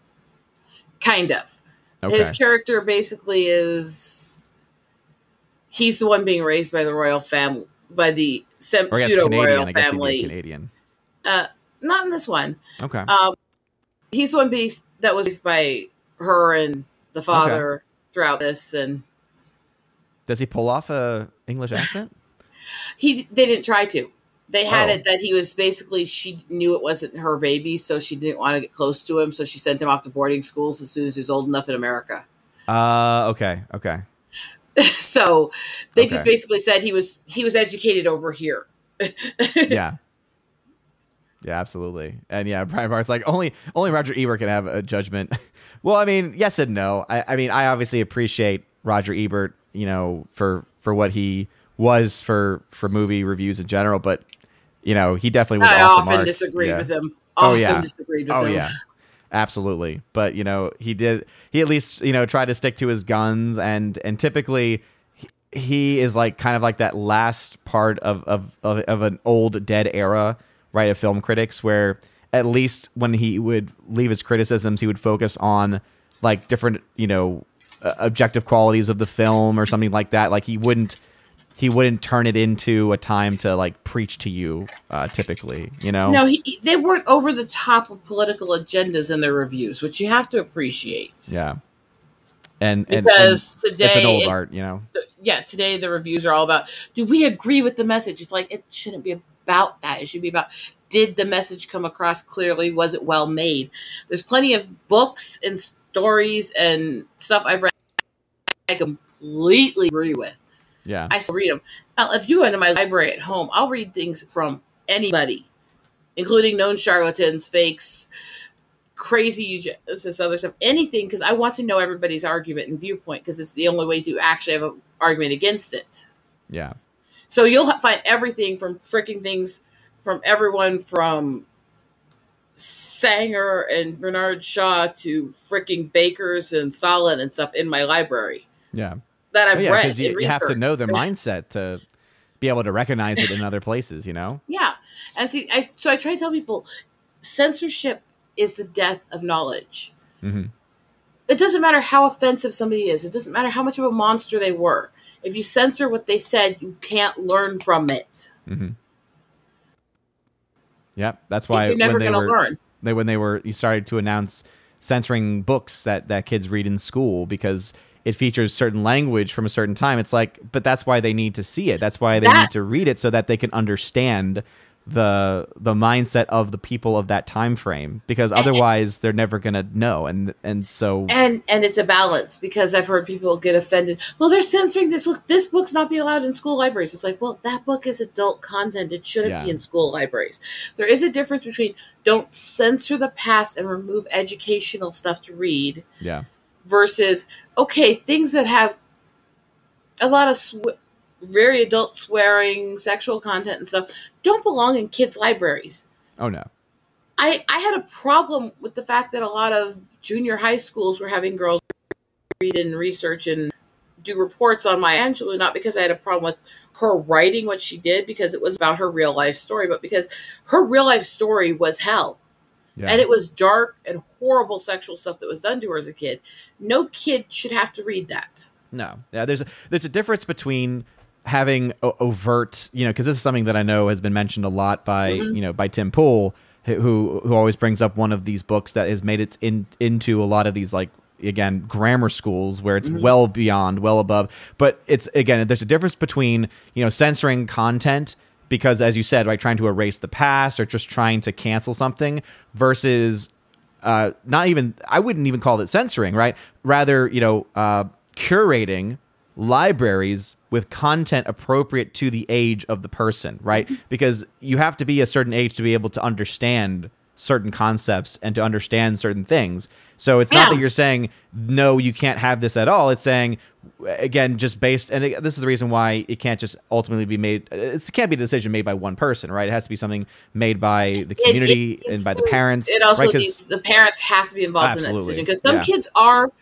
kind of okay, his character basically is he's the one being raised by the royal family by the sem- pseudo royal family. Canadian. uh not in this one. Okay, um he's the one being that was raised by her and the father throughout this and does he pull off a English accent? he they didn't try to. They had Oh. it that he was basically she knew it wasn't her baby so she didn't want to get close to him so she sent him off to boarding schools as soon as he was old enough in america. Uh, okay, okay, [LAUGHS] so they just basically said he was he was educated over here [LAUGHS] yeah. Yeah, absolutely. And yeah, [LAUGHS] Brian Barth's like only only Roger Ebert can have a judgment. well, I mean, yes and no. I, I mean, I obviously appreciate Roger Ebert, you know, for for what he was for for movie reviews in general, but you know, he definitely was i off the often disagreed Yeah. with him Oh, often yeah. disagreed with Oh him yeah. Absolutely. But you know, he did he at least, you know, tried to stick to his guns and and typically he, is like kind of like that last part of, of of of an old dead era, right, of film critics where at least when he would leave his criticisms, he would focus on like different, you know, objective qualities of the film or something like that. Like he wouldn't he wouldn't turn it into a time to like preach to you uh typically, you know. no he, they weren't over the top with political agendas in their reviews which you have to appreciate Yeah. And and, and because today it's an old it- art, you know. yeah, today the reviews are all about do we agree with the message? It's like it shouldn't be about that. It should be about did the message come across clearly? Was it well made? There's plenty of books and stories and stuff I've read I completely agree with. Yeah. I still read them. Now, if you go into my library at home, I'll read things from anybody including known charlatans, fakes, crazy this other stuff, anything, because I want to know everybody's argument and viewpoint, because it's the only way to actually have an argument against it. Yeah. So you'll find everything from freaking things from everyone from Sanger and Bernard Shaw to freaking Bakers and Stalin and stuff in my library Yeah. That I've yeah, read. because you, you have to know their mindset to be able to recognize it in other places, you know? [LAUGHS] Yeah, and see, I so I try to tell people, censorship is the death of knowledge. hmm It doesn't matter how offensive somebody is. It doesn't matter how much of a monster they were. If you censor what they said, you can't learn from it. hmm Yep. That's why you're never going to learn. they, when they were you started to announce censoring books that that kids read in school because it features certain language from a certain time it's like but that's why they need to see it that's why they need to read it so that they can understand the the mindset of the people of that time frame because otherwise they're never going to know and and so And and it's a balance because I've heard people get offended. Well, they're censoring this. Look, this book's not be allowed in school libraries. It's like, well, that book is adult content. It shouldn't Yeah. be in school libraries. There is a difference between don't censor the past and remove educational stuff to read yeah versus okay things that have a lot of sw- very adult swearing sexual content and stuff don't belong in kids libraries. Oh no. I i had a problem with the fact that a lot of junior high schools were having girls read and research and do reports on Maya Angelou, not because I had a problem with her writing what she did, because it was about her real life story, but because her real life story was hell yeah and it was dark and horrible sexual stuff that was done to her as a kid. No kid should have to read that. No, yeah. There's a, there's a difference between having o- overt, you know, because this is something that I know has been mentioned a lot by Mhm. you know by Tim Pool, who who always brings up one of these books that has made it in into a lot of these like again grammar schools where it's Mhm. well beyond, well above. But it's again, there's a difference between you know censoring content because as you said, right, trying to erase the past or just trying to cancel something versus uh, not even I wouldn't even call it censoring, right? Rather, you know, uh, curating libraries with content appropriate to the age of the person, right? Because you have to be a certain age to be able to understand certain concepts and to understand certain things. So it's not that you're saying no, you can't have this at all. It's saying again, just based, and it- this is the reason why it can't just ultimately be made. It can't be a decision made by one person, right? It has to be something made by the community it- and by the parents. It also right? needs the parents have to be involved in that decision because some Yeah. kids are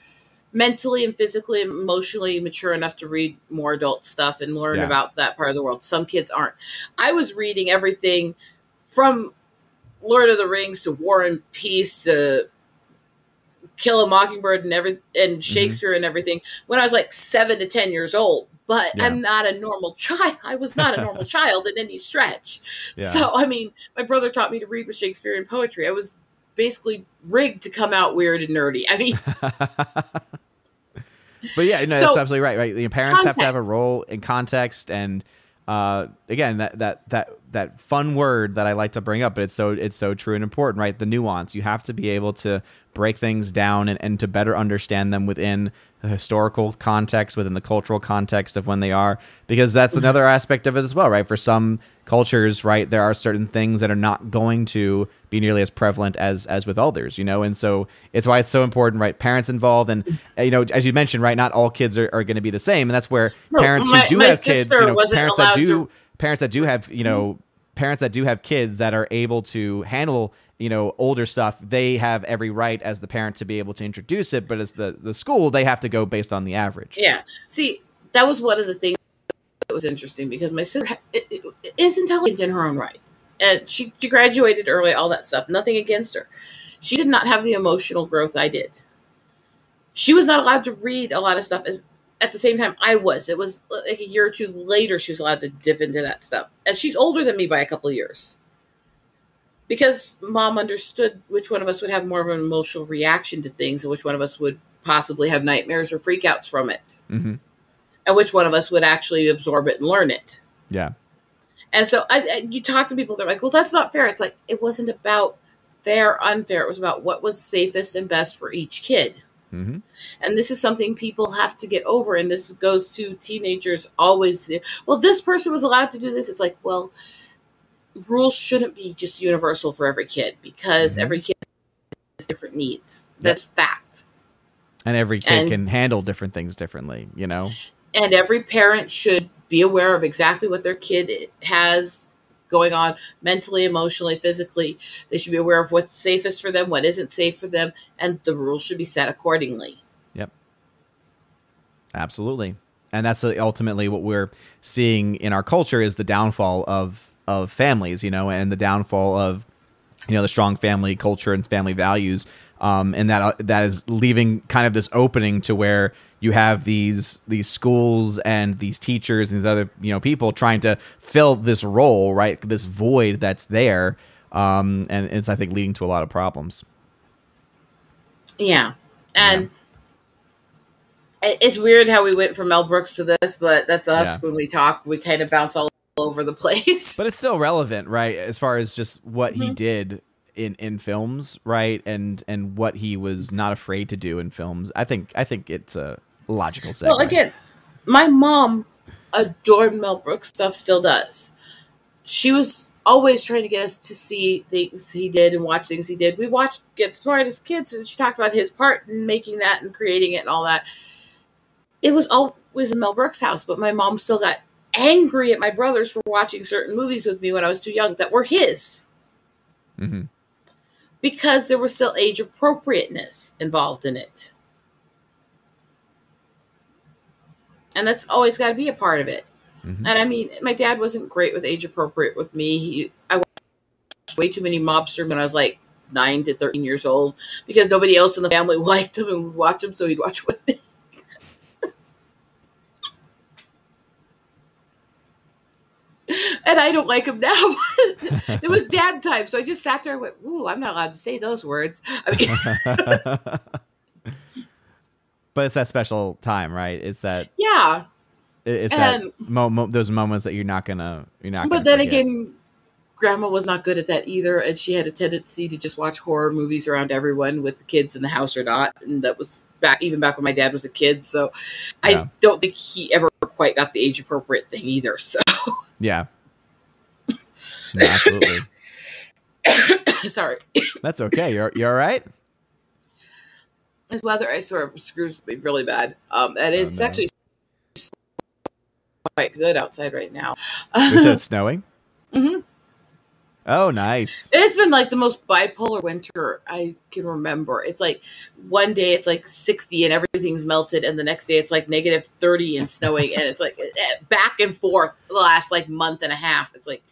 mentally and physically and emotionally mature enough to read more adult stuff and learn Yeah. about that part of the world. Some kids aren't. I was reading everything from Lord of the Rings to War and Peace to Kill a Mockingbird and every Mm-hmm. and Shakespeare and everything when I was like seven to ten years old. But Yeah. I'm not a normal [LAUGHS] child. I was not a normal [LAUGHS] child in any stretch. Yeah. So I mean, my brother taught me to read with Shakespearean poetry. I was basically rigged to come out weird and nerdy. I mean, [LAUGHS] but yeah, no, So, that's absolutely right. Right, the parents have to have a role in context, and uh, again, that that that that fun word that I like to bring up, but it's so it's so true and important, right? The nuance. You have to be able to break things down and, and to better understand them within the historical context, within the cultural context of when they are, because that's Mm-hmm. another aspect of it as well, right? For some cultures, right, there are certain things that are not going to be nearly as prevalent as as with others, you know, and so it's why it's so important, right? Parents involved, and uh, you know, as you mentioned, right, not all kids are, are going to be the same, and that's where No, parents my- who do have kids, you know, parents that do to- Mm-hmm. parents that do have, you know, parents that do have kids that are able to handle you know older stuff they have every right as the parent to be able to introduce it but as the the school they have to go based on the average yeah. See, that was one of the things that was interesting because my sister is intelligent in her own right, and she she graduated early, all that stuff. Nothing against her. She did not have the emotional growth I did. She was not allowed to read a lot of stuff as at the same time I was. It was like a year or two later she was allowed to dip into that stuff. And she's older than me by a couple years. Because mom understood which one of us would have more of an emotional reaction to things and which one of us would possibly have nightmares or freakouts from it. hmm And which one of us would actually absorb it and learn it. yeah And so I, I, you talk to people, they're like, well, that's not fair. It's like, it wasn't about fair, or unfair. It was about what was safest and best for each kid. hmm And this is something people have to get over. And this goes to teenagers always. Well, this person was allowed to do this. It's like, well, rules shouldn't be just universal for every kid because Mhm. every kid has different needs. That's fact. And every kid And- can handle different things differently, you know? And every parent should be aware of exactly what their kid has going on mentally, emotionally, physically. They should be aware of what's safest for them, what isn't safe for them, and the rules should be set accordingly. Yep. Absolutely. And that's ultimately what we're seeing in our culture is the downfall of of families, you know, and the downfall of you know the strong family culture and family values. Um, and that uh, that is leaving kind of this opening to where you have these these schools and these teachers and these other you know people trying to fill this role, right? This void that's there, um, and it's I think leading to a lot of problems. Yeah. And it- it's weird how we went from Mel Brooks to this, but that's us Yeah. when we talk. We kind of bounce all over the place. but it's still relevant right as far as just what he Mhm. did in in films right and and what he was not afraid to do in films i think i think it's a logical segue. Well, again, my mom adored Mel Brooks stuff, still does. She was always trying to get us to see things he did and watch things he did. We watched Get Smart as kids, and she talked about his part in making that and creating it and all that. It was always in Mel Brooks' house, but my mom still got angry at my brothers for watching certain movies with me when I was too young that were his Mhm. because there was still age appropriateness involved in it. And that's always got to be a part of it. Mhm. And I mean, my dad wasn't great with age appropriate with me. He, I watched way too many mobster when I was like nine to 13 years old because nobody else in the family [LAUGHS] liked him and would watch him, so he'd watch with me. And I don't like him now. [LAUGHS] it was dad time, so I just sat there and went, "Ooh, I'm not allowed to say those words." I mean, [LAUGHS] but it's that special time right it's that yeah, it's And- that mo- mo- those moments that you're not gonna you're not but then forget. again, Grandma was not good at that either, and she had a tendency to just watch horror movies around everyone, with the kids in the house or not, and that was back even back when my dad was a kid. So Yeah. I don't think he ever quite got the age appropriate thing either. So yeah No, absolutely [COUGHS] sorry, that's okay you're you're all right this weather I sort of screws me really bad, um, and it's no. actually quite good outside right now. Is said [LAUGHS] snowing? snowing Mhm. oh nice It's been like the most bipolar winter I can remember. It's like one day it's like 60 and everything's melted, and the next day it's like negative 30 and snowing, and it's like [LAUGHS] back and forth the last like month and a half. It's like,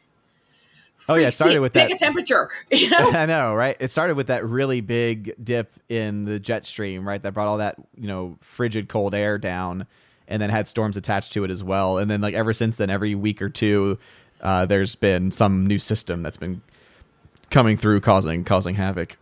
Oh, yeah, it started sakes, with pick that- a temperature, [LAUGHS] you know? [LAUGHS] I know, right? It started with that really big dip in the jet stream, right? That brought all that, you know, frigid cold air down and then had storms attached to it as well. And then like ever since then, every week or two, uh, there's been some new system that's been coming through causing causing havoc.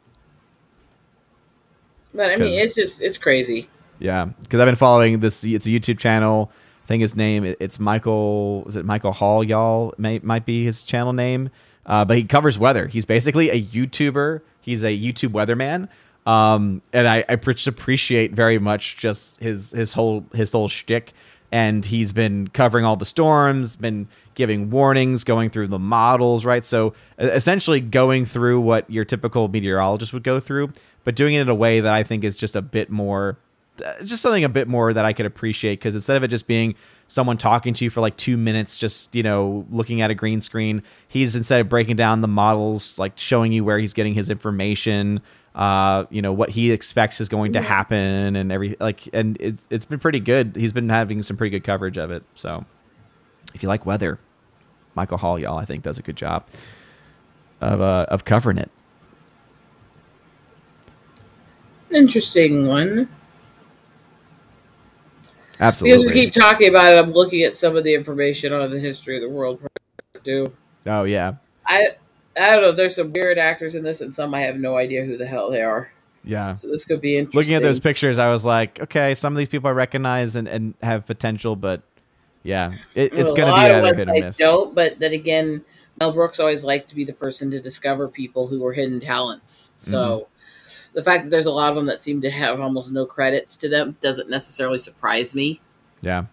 But I mean, it's just it's crazy. Yeah, because I've been following this. It's a YouTube channel. I think his name it's Michael. Is it Michael Hall? Y'all may, might be his channel name. Uh, but he covers weather. He's basically a YouTuber. He's a YouTube weatherman. Um, and I, I just appreciate very much just his his whole his whole shtick. And he's been covering all the storms, been giving warnings, going through the models, right? So essentially going through what your typical meteorologist would go through, but doing it in a way that I think is just a bit more uh, just something a bit more that I could appreciate because instead of it just being someone talking to you for like two minutes, just you know looking at a green screen, he's instead of breaking down the models, like showing you where he's getting his information, uh, you know what he expects is going to happen, and every like, and it's it's been pretty good. He's been having some pretty good coverage of it. So if you like weather, Michael Hall, y'all, I think does a good job of uh, of covering it. Interesting one. Because we keep talking about it, I'm looking at some of the information on the history of the world too. oh yeah, I I don't know. There's some weird actors in this, and some I have no idea who the hell they are. yeah. So this could be interesting. looking at those pictures, I was like, okay, some of these people I recognize and, and have potential, but yeah, it, it's going to be either hit or I miss. don't, but then again, Mel Brooks always liked to be the person to discover people who were hidden talents. So Mm-hmm. The fact that there's a lot of them that seem to have almost no credits to them doesn't necessarily surprise me. Yeah.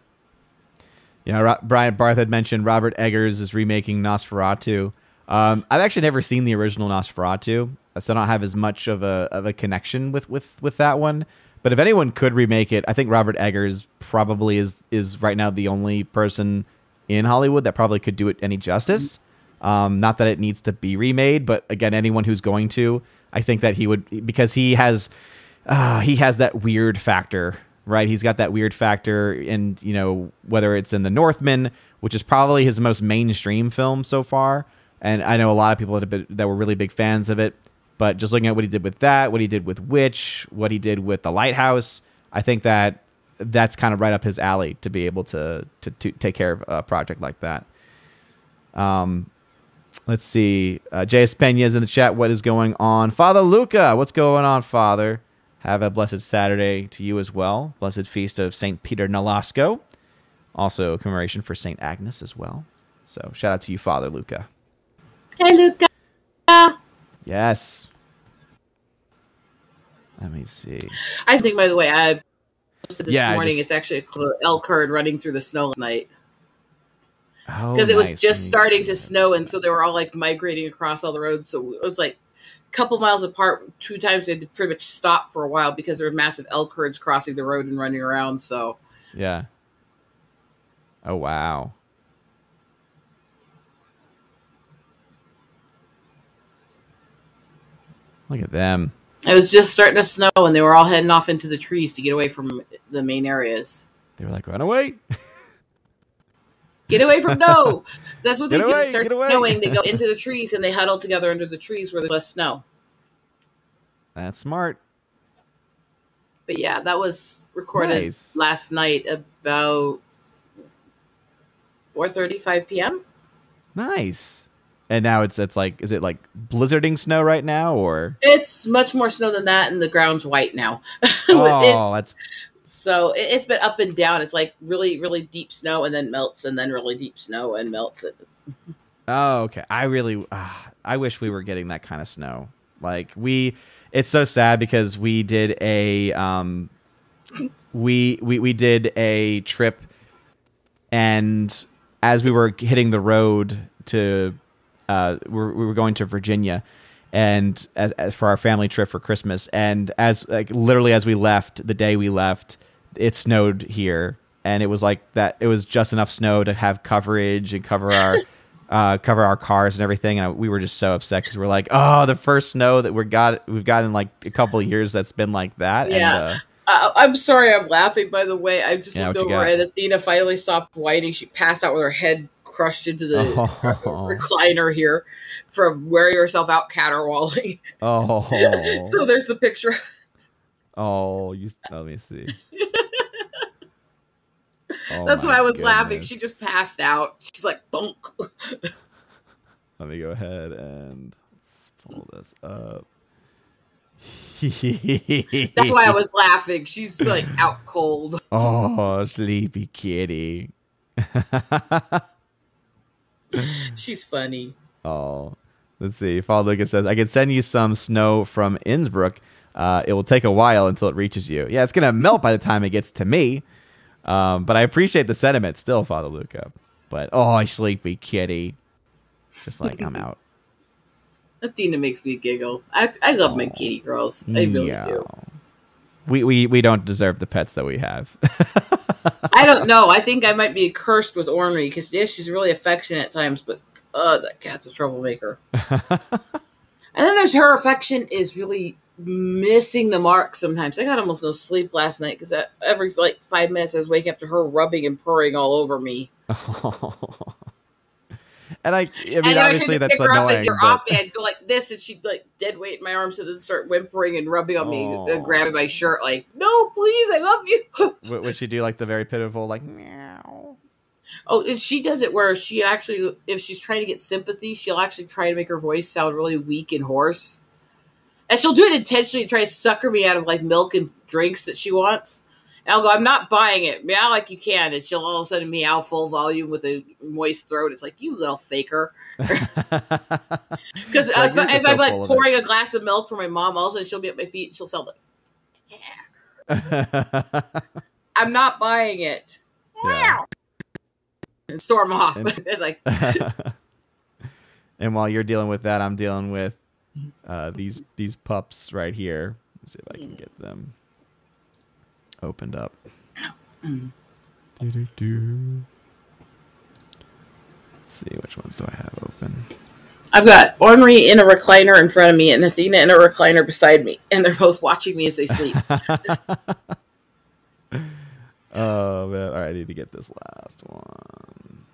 Yeah, Ro- Brian Barth had mentioned Robert Eggers is remaking Nosferatu. Um, I've actually never seen the original Nosferatu, so I don't have as much of a of a connection with with with that one. But if anyone could remake it, I think Robert Eggers probably is is right now the only person in Hollywood that probably could do it any justice. Um, not that it needs to be remade, but again, anyone who's going to, I think that he would because he has uh, he has that weird factor, right? He's got that weird factor, and you know whether it's in the Northman, which is probably his most mainstream film so far, and I know a lot of people that been, that were really big fans of it. But just looking at what he did with that, what he did with Witch, what he did with The Lighthouse, I think that that's kind of right up his alley to be able to to, to take care of a project like that. Um, let's see. Uh, J.S. Pena is in the chat. What is going on, Father Luca? What's going on, Father? Have a blessed Saturday to you as well. Blessed feast of Saint Peter Nolasco. Also, commemoration for Saint Agnes as well. So, shout out to you, Father Luca. Hey, Luca. Yes. Let me see. I think, by the way, I posted this Yeah, morning. just- It's actually a elk herd running through the snow last night Oh, because it was nice. just starting to snow, and so they were all like migrating across all the roads. So it was like a couple miles apart. Two times they had to pretty much stop for a while because there were massive elk herds crossing the road and running around. So Yeah. Oh wow. Look at them. it was just starting to snow, and they were all heading off into the trees to get away from the main areas. They were like, run away. [LAUGHS] Get away from no. [LAUGHS] That's what they Get do. away, It starts snowing. They go into the trees and they huddle together under the trees where there's less snow. That's smart. But yeah, that was recorded Nice. last night about 4:35 p.m. Nice. And now it's it's like is it like blizzarding snow right now or It's much more snow than that, and the ground's white now. [LAUGHS] Oh, that's so it, it's been up and down. It's like really, really deep snow, and then melts, and then really deep snow, and melts. Oh, okay. I really, uh, I wish we were getting that kind of snow. Like we, it's so sad because we did a, um, we we we did a trip, and as we were hitting the road to, uh, we were, we were going to Virginia, and as, as for our family trip for Christmas, and as like literally as we left, the day we left, it snowed here, and it was like that. It was just enough snow to have coverage and cover our. [LAUGHS] uh, cover our cars and everything. And we were just so upset because we're like, oh, the first snow that we got, we've gotten in like a couple of years that's been like that. Yeah. And, uh, uh, I'm sorry, I'm laughing. By the way, I just Yeah, looked over and Athena finally stopped whining. She passed out with her head crushed into the Oh. [LAUGHS] recliner here from wearing herself out caterwauling. oh, [LAUGHS] so there's the picture. oh, you, let me see. [LAUGHS] Oh That's why I was laughing. She just passed out. She's like, "Bonk." Let me go ahead and let's pull this up. That's why I was laughing. She's like out cold. Oh, sleepy kitty. [LAUGHS] She's funny. Oh, let's see. Father Lucas says, I could send you some snow from Innsbruck. Uh, it will take a while until it reaches you. Yeah, it's going to melt by the time it gets to me. Um, but I appreciate the sentiment still, Father Luca. But, oh, I sleepy kitty. Just like, I'm out. [LAUGHS] Athena makes me giggle. I, I love my kitty girls. I really Yeah. do. We, we, we don't deserve the pets that we have. [LAUGHS] I don't know. I think I might be cursed with ornery because yeah, she's really affectionate at times, but uh, that cat's a troublemaker. [LAUGHS] and then there's her affection is really missing the mark sometimes. I got almost no sleep last night because every like five minutes I was waking up to her rubbing and purring all over me. [LAUGHS] and I, I mean, and obviously that's up annoying. and you're but- off and go like this, and she'd like dead weight in my arms and then start whimpering and rubbing on me, uh, and grabbing my shirt like, no, please, I love you. [LAUGHS] Would would she do like the very pitiful, like, meow? Oh, and she does it where she actually, if she's trying to get sympathy, she'll actually try to make her voice sound really weak and hoarse. And she'll do it intentionally to try to sucker me out of like milk and drinks that she wants. I'll go, I'm not buying it. Meow like you can. And she'll all of a sudden meow full volume with a moist throat. It's like, you little faker. [LAUGHS] Because It's like, if, you're I'm like it. pouring a glass of milk for my mom, all of a sudden she'll be at my feet and she'll sound like, [LAUGHS] I'm not buying it. Yeah. Meow. And storm off. And- [LAUGHS] like, and And while you're dealing with that, I'm dealing with mm-hmm. uh, these these pups right here. Let's see if I can mm. get them opened up. Do-do-do. Let's see which ones do I have open. I've got Ornery in a recliner in front of me and Athena in a recliner beside me, and they're both watching me as they sleep. [LAUGHS] Oh man! All right, I need to get this last one.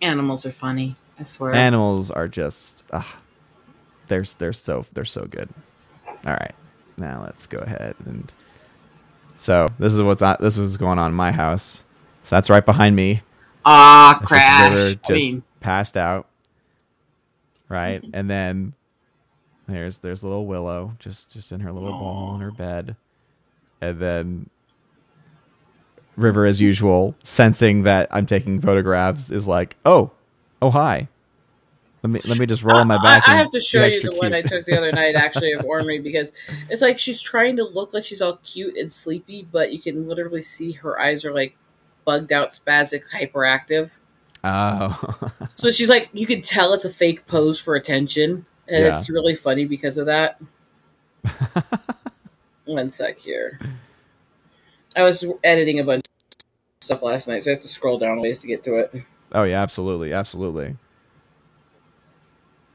Animals are funny. I swear. Animals are just ah, they're they're so they're so good. All right, now let's go ahead and so this is what's this is what's going on in my house. So that's right behind me. Ah, just crash. River I just mean, passed out. Right, [LAUGHS] and then there's there's little Willow just just in her little ball in her bed, and then River, as usual, sensing that I'm taking photographs, is like, "Oh, oh hi." Let me let me just roll on my back. I, I have to show you the one I took the other night, [LAUGHS] actually, of Ornery, because it's like she's trying to look like she's all cute and sleepy, but you can literally see her eyes are like bugged out, spastic, hyperactive. Oh, [LAUGHS] So she's like, you can tell it's a fake pose for attention, and Yeah. it's really funny because of that. [LAUGHS] One sec here. I was editing a bunch of stuff last night, so I have to scroll down a ways to get to. It- oh yeah, absolutely, absolutely.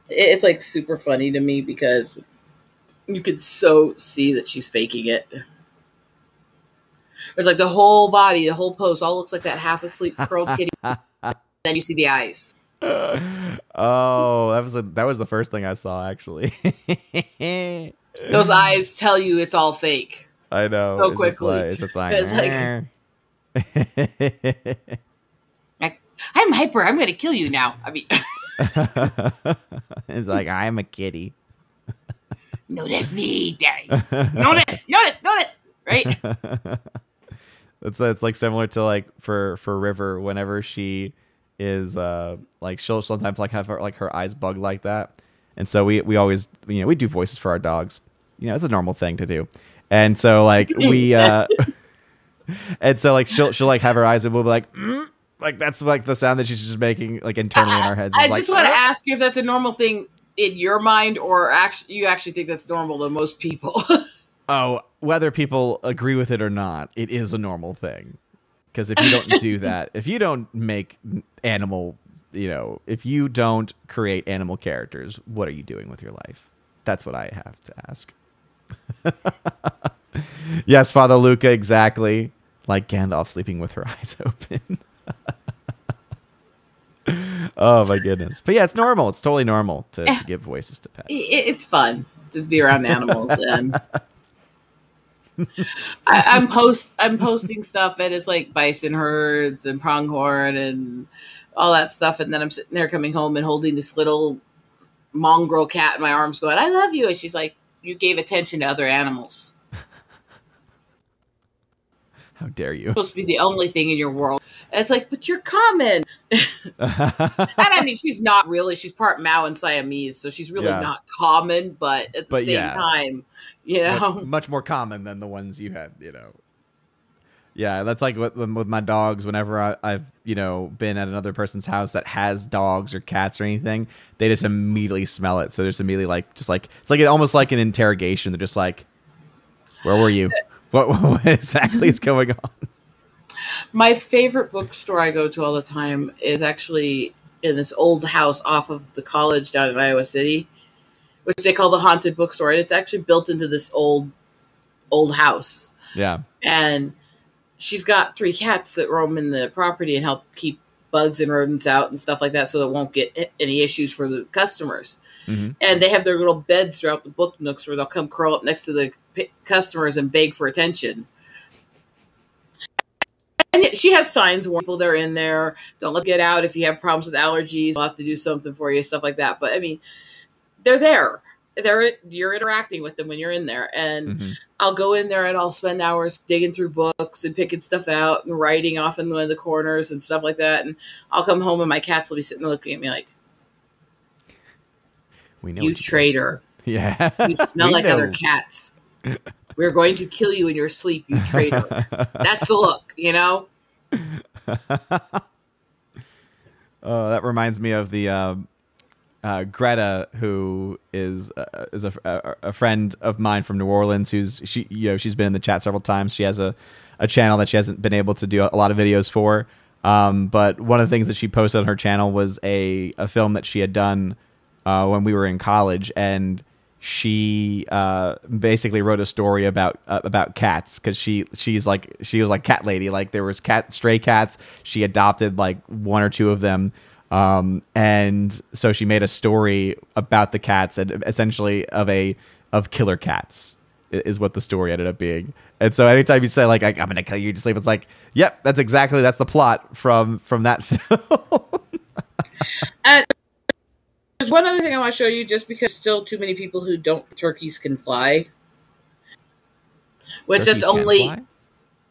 It's like super funny to me because you could so see that she's faking it. It's like the whole body, the whole pose, all looks like that half asleep curled kitty. [LAUGHS] then you see the eyes. oh, that was a, that was the first thing I saw actually. [LAUGHS] Those eyes tell you it's all fake. I know. so it's quickly. Just like, it's just like, [LAUGHS] Like, I'm hyper. I'm going to kill you now. I mean, [LAUGHS] it's like I'm a kitty. [LAUGHS] notice me, Daddy. Notice, notice, notice. Right? [LAUGHS] it's it's like similar to like for for River whenever she is uh like she'll sometimes like have her like her eyes bug like that, and so we we always you know we do voices for our dogs. You know, it's a normal thing to do, and so like we uh and so like she'll she'll like have her eyes and we'll be like. Mm? Like that's like the sound that she's just making like internally in our heads. I like, just want to ask you if that's a normal thing in your mind, or actually, you actually think that's normal to most people. [LAUGHS] Oh, whether people agree with it or not, it is a normal thing. Because if you don't do [LAUGHS] that, if you don't make animal, you know, if you don't create animal characters, what are you doing with your life? That's what I have to ask. [LAUGHS] yes, Father Luca, exactly. Like Gandalf sleeping with her eyes open. Oh my goodness. But yeah, it's normal. It's totally normal to, to eh. give voices to pets. it's fun to be around animals and [LAUGHS] I, I'm post I'm posting stuff and it's like bison herds and pronghorn and all that stuff and then I'm sitting there coming home and holding this little mongrel cat in my arms going I love you and she's like you gave attention to other animals How dare you? supposed to be the only thing in your world and it's like but you're common [LAUGHS] and I mean she's not really she's part Mau and Siamese so she's really Yeah. not common but at the But same yeah. time you know much, much more common than the ones you had, you know. Yeah, that's like with, with my dogs. Whenever I, I've you know been at another person's house that has dogs or cats or anything, they just immediately smell it. So they're just immediately like, just like it's like almost like an interrogation. They're just like, "Where were you? What, [LAUGHS] what exactly is going on?" My favorite bookstore I go to all the time is actually in this old house off of the college down in Iowa City, which they call the haunted bookstore, and it's actually built into this old old house. Yeah, And she's got three cats that roam in the property and help keep bugs and rodents out and stuff like that, so it won't get any issues for the customers. hmm And they have their little beds throughout the book nooks where they'll come curl up next to the p- customers and beg for attention. And she has signs warning people they're in there. Don't let get out if you have problems with allergies. We'll have to do something for you, stuff like that. But I mean, they're there. They're you're interacting with them when you're in there, and hmm I'll go in there and I'll spend hours digging through books and picking stuff out and writing off in one of the corners and stuff like that. And I'll come home and my cats will be sitting there looking at me like, we know "You what traitor." [LAUGHS] Yeah, You smell like other cats. We're going to kill you in your sleep, you traitor. [LAUGHS] That's the look, you know? Uh, [LAUGHS] that reminds me of the um, uh, Greta, who is uh, is a, a, a friend of mine from New Orleans. Who's she? You know, she's been in the chat several times. She has a a channel that she hasn't been able to do a lot of videos for. Um, but one of the things that she posted on her channel was a a film that she had done uh, when we were in college, and she uh, basically wrote a story about uh, about cats because she she's like she was like cat lady like there was cat stray cats she adopted like one or two of them um, and so she made a story about the cats and essentially of a of killer cats is what the story ended up being and so anytime you say like I, i'm gonna kill you to sleep it's like yep that's exactly that's the plot from from that [LAUGHS] film And there's one other thing I want to show you, just because still too many people who don't turkeys can fly. Which Turkeys it's only fly?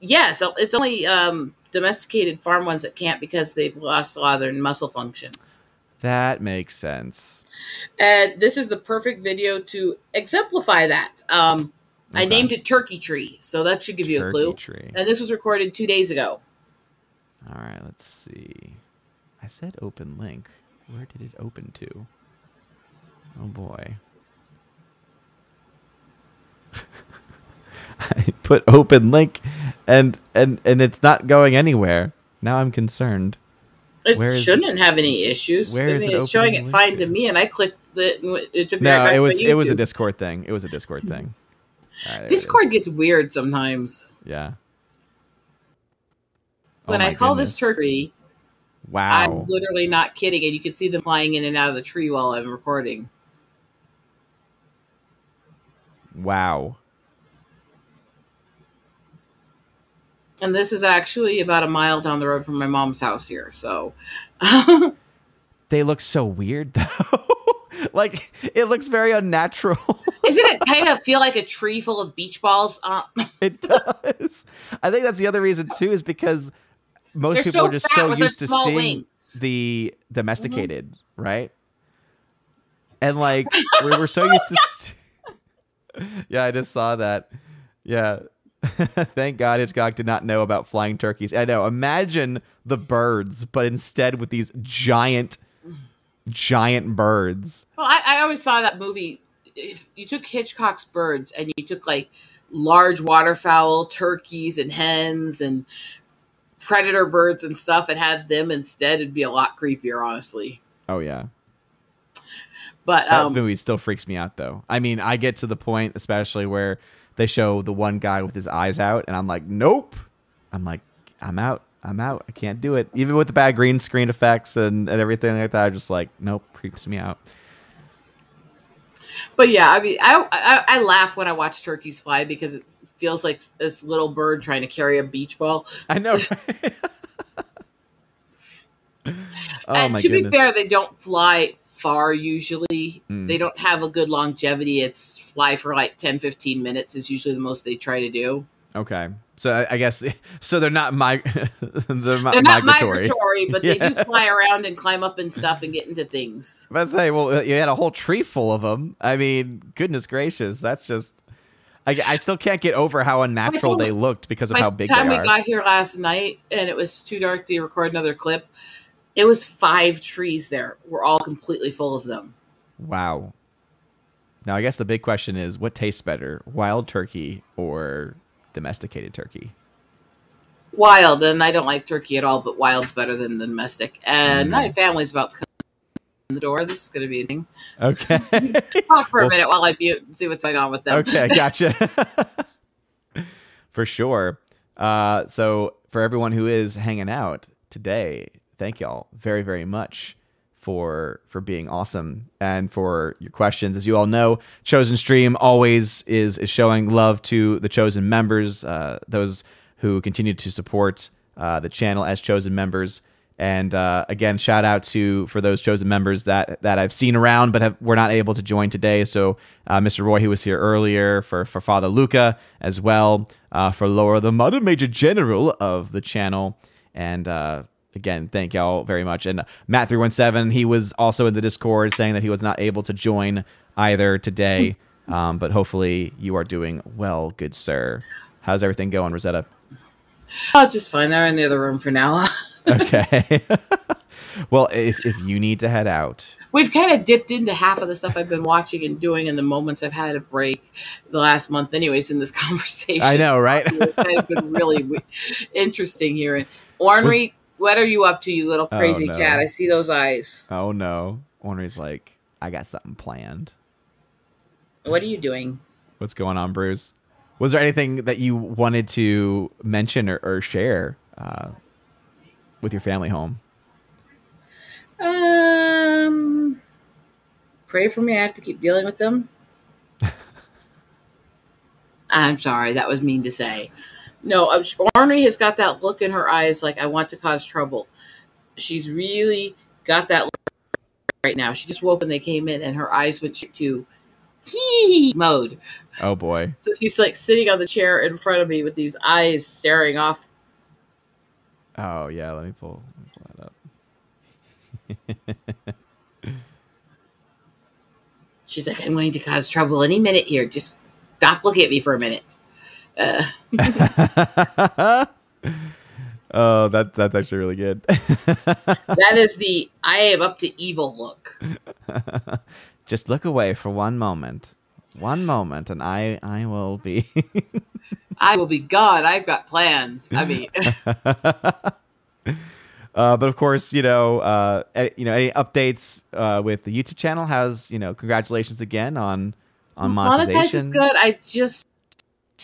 yes, it's only um, domesticated farm ones that can't because they've lost a lot of their muscle function. that makes sense And this is the perfect video to exemplify that. Um, I named it Turkey Tree, so that should give you a clue. tree. And this was recorded two days ago. All right, let's see. I said open link. Where did it open to? Oh boy. [LAUGHS] [LAUGHS] I put open link and and and it's not going anywhere. Now I'm concerned. It shouldn't have any issues. where I is it it's showing it fine to to? me, and I clicked it. It took me No, it was it was a Discord thing. It was a Discord thing. [LAUGHS] Right, it Discord gets weird sometimes. yeah. Oh when Oh I my call this goodness. turkey, Wow. I'm literally not kidding, and you can see them flying in and out of the tree while I'm recording. Wow. And this is actually about a mile down the road from my mom's house here. So, [LAUGHS] They look so weird [LAUGHS] though. like it looks very unnatural. [LAUGHS] isn't it kind of feel like a tree full of beach balls? Uh, It does. I think that's the other reason too, is because most They're people so are just so used to seeing wings. the domesticated, right? And like we were so used to. yeah, I just saw that. Yeah. [LAUGHS] Thank God Hitchcock did not know about flying turkeys. I know. Imagine the birds, but instead with these giant, giant birds. Well, I, I always saw that movie. If you took Hitchcock's birds and you took like large waterfowl, turkeys, and hens, and predator birds and stuff, and had them instead, it'd be a lot creepier, honestly. Oh yeah. But That um, movie still freaks me out though. I mean, I get to the point, especially where they show the one guy with his eyes out, and I'm like, nope. I'm like, I'm out. I'm out. I can't do it. Even with the bad green screen effects and, and everything like that, I'm just like, nope, creeps me out. but yeah, I mean, I, I I laugh when I watch turkeys fly because it feels like this little bird trying to carry a beach ball. I know. right? [LAUGHS] oh and to goodness. be fair, they don't fly far usually. Mm. They don't have a good longevity. It's fly for like 10, 15 minutes is usually the most they try to do. okay, so I, I guess [LAUGHS] so. They're not my. [LAUGHS] they're, mi- They're not migratory. migratory, but they [LAUGHS] Yeah. do fly around and climb up and stuff and get into things. I say, well, you had a whole tree full of them. I mean, goodness gracious, that's just. I, I still can't get over how unnatural they looked because of By how the big time they we got here last night and it was too dark to record another clip, it was five trees there. We're all completely full of them. wow. Now, I guess the big question is, what tastes better, wild turkey or domesticated turkey? Wild, and I don't like turkey at all, but wild's better than the domestic. And Mhm. my family's about to come in the door. This is going to be a thing. Okay. [LAUGHS] Talk for Well- a minute while I mute and see what's going on with them. okay, [LAUGHS] gotcha. [LAUGHS] for sure. Uh, so for everyone who is hanging out today, thank y'all very, very much for for being awesome and for your questions. As you all know, Chosen Stream always is is showing love to the chosen members, uh, those who continue to support uh, the channel as chosen members. And uh, again, shout out to for those chosen members that that I've seen around but have were not able to join today. So uh, Mr. Roy, who was here earlier, for for Father Luca as well, uh, for Laura, the Mother Major General of the channel, and uh, again, thank y'all very much. And Matt three one seven, he was also in the Discord saying that he was not able to join either today, um, but hopefully you are doing well, good sir. How's everything going, Rosetta? Oh, just fine. They're in the other room for now. [LAUGHS] Okay. [LAUGHS] well, if if you need to head out, We've kind of dipped into half of the stuff I've been watching and doing in the moments I've had a break the last month, anyways, in this [LAUGHS] conversation. I know, right? it's kind of been really interesting here. And Ornery, what are you up to, you little Oh, crazy no. cat? I see those eyes. oh no, Ornery's like, I got something planned. What are you doing? What's going on, Bruce? Was there anything that you wanted to mention or, or share uh, with your family home? Um, pray for me. I have to keep dealing with them. [LAUGHS] I'm sorry, that was mean to say. No, uh, Ornery has got that look in her eyes like I want to cause trouble. She's really got that look right now. She just woke when they came in, and her eyes went to hee mode. Oh boy. [LAUGHS] So she's like sitting on the chair in front of me with these eyes staring off. Oh yeah. Let me pull, let me pull that up. She's like, I'm going to cause trouble any minute here. Just stop looking at me for a minute. Uh, [LAUGHS] oh, that that's actually really good. [LAUGHS] that is the I am up to evil look. [LAUGHS] Just look away for one moment. One moment, and I I will be. I will be gone. I've got plans. I mean, uh, but of course, you know, uh, you know, any updates uh, with the YouTube channel? How's you know? Congratulations again on on monetization. monetize is good. I just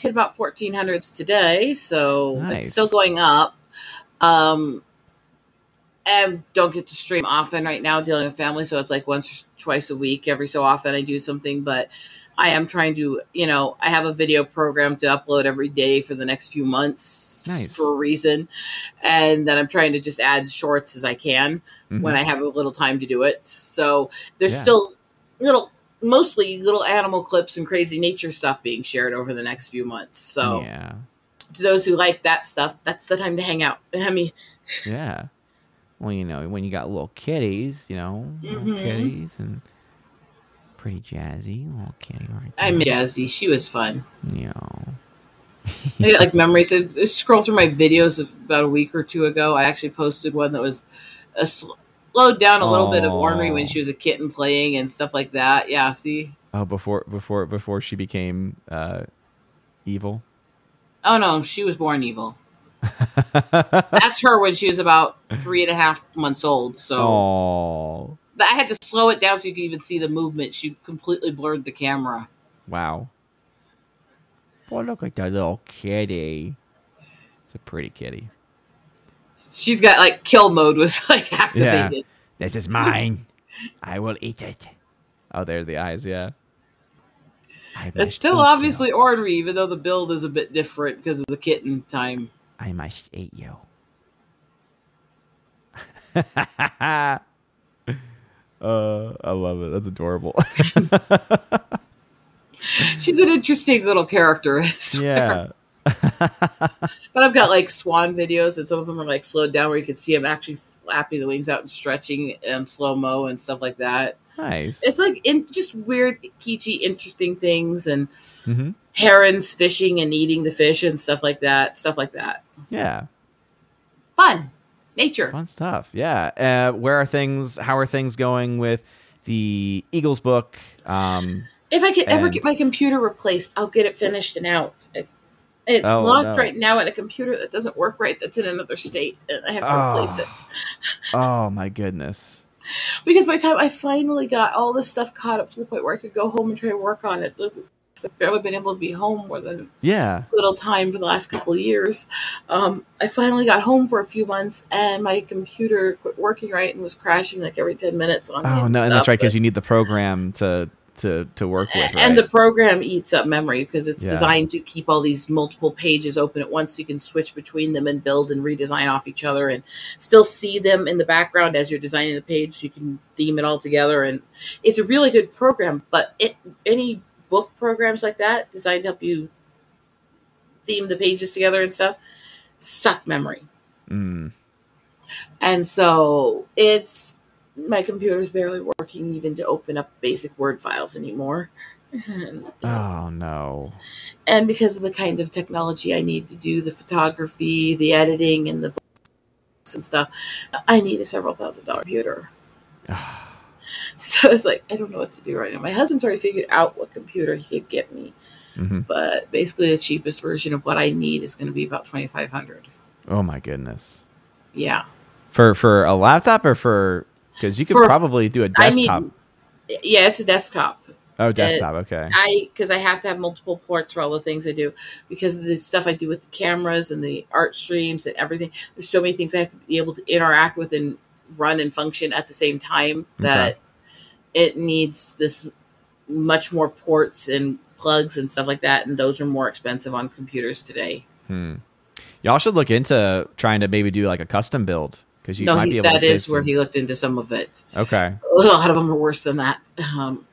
hit about 1400s today, so Nice. it's still going up. Um, and don't get to stream often right now, dealing with family, so it's like once or twice a week. Every so often, I do something, but I am trying to, you know, I have a video program to upload every day for the next few months Nice. for a reason, and then I'm trying to just add shorts as I can Mhm. when I have a little time to do it. So there's Yeah. still little, mostly little animal clips and crazy nature stuff being shared over the next few months. So yeah, to those who like that stuff, that's the time to hang out. [LAUGHS] I mean, yeah. Well, you know, when you got little kitties, you know, Mhm. kitties and pretty jazzy little kitty right there. I miss Jazzy. She was fun. Yeah. I like memories. I scroll through my videos of about a week or two ago. I actually posted one that was a sl- slowed down a little bit of ornery when she was a kitten playing and stuff like that. Yeah, see. Oh, before before before she became uh, evil. Oh no, she was born evil. [LAUGHS] That's her when she was about three and a half months old. So oh, But I had to slow it down so you could even see the movement. She completely blurred the camera. wow. Boy, look at that little kitty. It's a pretty kitty. She's got like kill mode was [LAUGHS] like activated. Yeah. This is mine. I will eat it. Oh, there are the eyes. Yeah. It's still obviously you. ornery, even though the build is a bit different because of the kitten time. I must eat you. [LAUGHS] uh, I love it. That's adorable. [LAUGHS] She's an interesting little character. Yeah. [LAUGHS] But I've got like swan videos, and some of them are like slowed down where you can see them actually flapping the wings out and stretching and slow mo and stuff like that. nice. It's like in just weird, peachy, interesting things, and hmm herons fishing and eating the fish and stuff like that. Stuff like that. Yeah. Fun, nature. Fun stuff. Yeah. Uh, where are things? How are things going with the Eagles book? Um, If I could ever get my computer replaced, I'll get it finished and out. It, it's Oh, locked no. right now in a computer that doesn't work right. That's in another state, and I have to replace Ah. it. oh my goodness. [LAUGHS] Because by the time I finally got all this stuff caught up to the point where I could go home and try to work on it, I've barely been able to be home more than Yeah. a little time for the last couple of years. Um, I finally got home for a few months, and my computer quit working right and was crashing like every ten minutes on. Oh no, and that's right because you need the program to to to work with. Right? And the program eats up memory because it's Yeah. designed to keep all these multiple pages open at once. So you can switch between them and build and redesign off each other and still see them in the background as you're designing the page. So you can theme it all together. And it's a really good program. But it any book programs like that designed to help you theme the pages together and stuff suck memory. Mm. And so it's my computer's barely working even to open up basic Word files anymore. Oh no. and because of the kind of technology I need to do the photography, the editing, and the books and stuff. I need a several thousand dollar computer. [SIGHS] so it's like I don't know what to do right now. My husband's already figured out what computer he could get me, hmm but basically the cheapest version of what I need is going to be about twenty five hundred. Oh my goodness. Yeah, For for a laptop or for because you could For- probably do a I need- desktop. yeah, it's a desktop. oh, desktop. Okay. I because I have to have multiple ports for all the things I do because of the stuff I do with the cameras and the art streams and everything. There's so many things I have to be able to interact with and run and function at the same time that it needs this much more ports and plugs and stuff like that, and those are more expensive on computers today. Hmm. Y'all should look into trying to maybe do like a custom build because you no, might he, be able that to. is where some- he looked into some of it. Okay. A lot of them are worse than that. Um,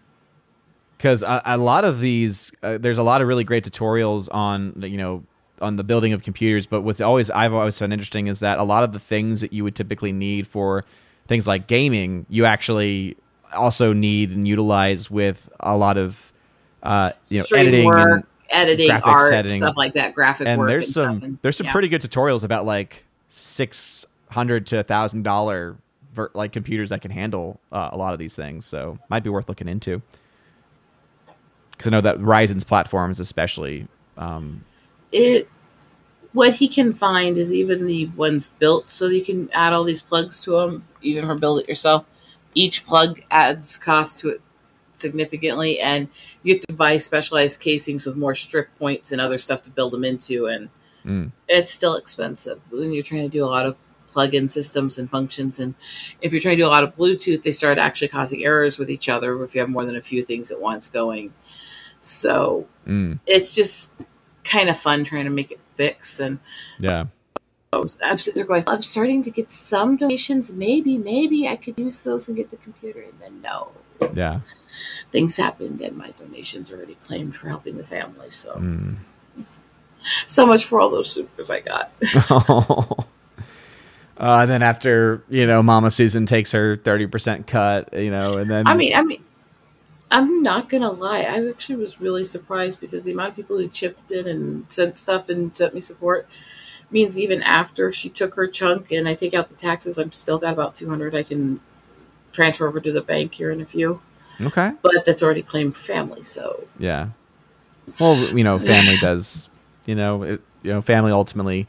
because a, a lot of these uh, there's a lot of really great tutorials on you know on the building of computers but what's always i've always found interesting is that a lot of the things that you would typically need for things like gaming you actually also need and utilize with a lot of uh you know editing work, and, editing, art, editing. stuff like that, graphic and work. there's and some. And- there's some yeah. pretty good tutorials about like six hundred to a thousand dollar like computers that can handle uh, a lot of these things so might be worth looking into because i know that ryzen's platforms especially um, it what he can find is even the ones built so you can add all these plugs to them even for build it yourself each plug adds cost to it significantly and you have to buy specialized casings with more strip points and other stuff to build them into and Mm. it's still expensive when you're trying to do a lot of plug-in systems and functions and if you're trying to do a lot of bluetooth they start actually causing errors with each other if you have more than a few things at once going. So mm, it's just kind of fun trying to make it fix and yeah. I was, I'm sitting going i'm starting to get some donations. Maybe maybe i could use those and get the computer. And then no. Yeah. Things happened and my donations already claimed for helping the family so. Mm. so much for all those supers i got [LAUGHS] [LAUGHS] uh, and then after you know mama susan takes her 30% cut you know and then i mean i mean i'm not gonna lie i actually was really surprised because the amount of people who chipped in and sent stuff and sent me support means even after she took her chunk and i take out the taxes i'm still got about 200 i can transfer over to the bank here in a few okay but that's already claimed for family so Yeah. Well, you know, family [LAUGHS] does. You know, it, you know, family ultimately,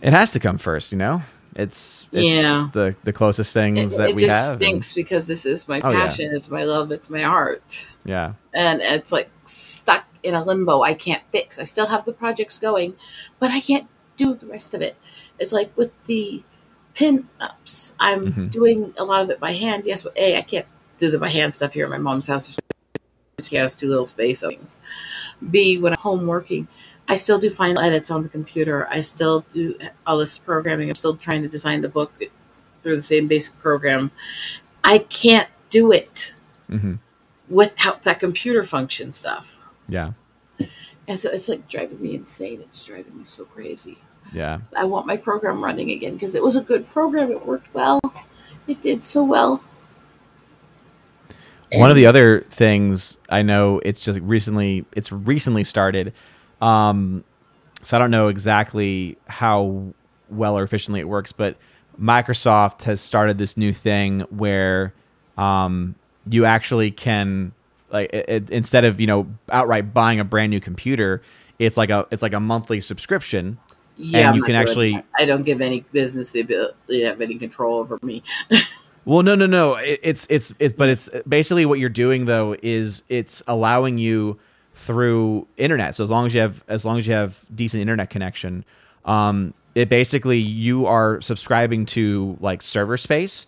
it has to come first. You know, it's, it's Yeah. the the closest things it, that it we just have. and- stinks because this is my Oh, yeah. passion it's my love it's my art yeah. and it's like stuck in a limbo i can't fix i still have the projects going but i can't do the rest of it it's like with the pin ups i'm Mhm. doing a lot of it by hand yes but a i can't do the by hand stuff here at my mom's house she has two little space things b when i'm home working i still do final edits on the computer i still do all this programming i'm still trying to design the book through the same basic program i can't do it hmm without that computer function stuff. Yeah. And so it's like driving me insane. It's driving me so crazy. Yeah. I want my program running again because it was a good program. It worked well. It did so well. One of the other things I know it's just recently it's recently started. Um, so I don't know exactly how well or efficiently it works, but Microsoft has started this new thing where um, you actually can like it, instead of you know outright buying a brand new computer, it's like a it's like a monthly subscription. yeah, and you can actually- that. I don't give any business the ability to have any control over me. [LAUGHS] Well, no, no, no. It, it's it's it's but it's basically what you're doing though is it's allowing you through internet. So as long as you have as long as you have decent internet connection, um, it basically you are subscribing to like server space,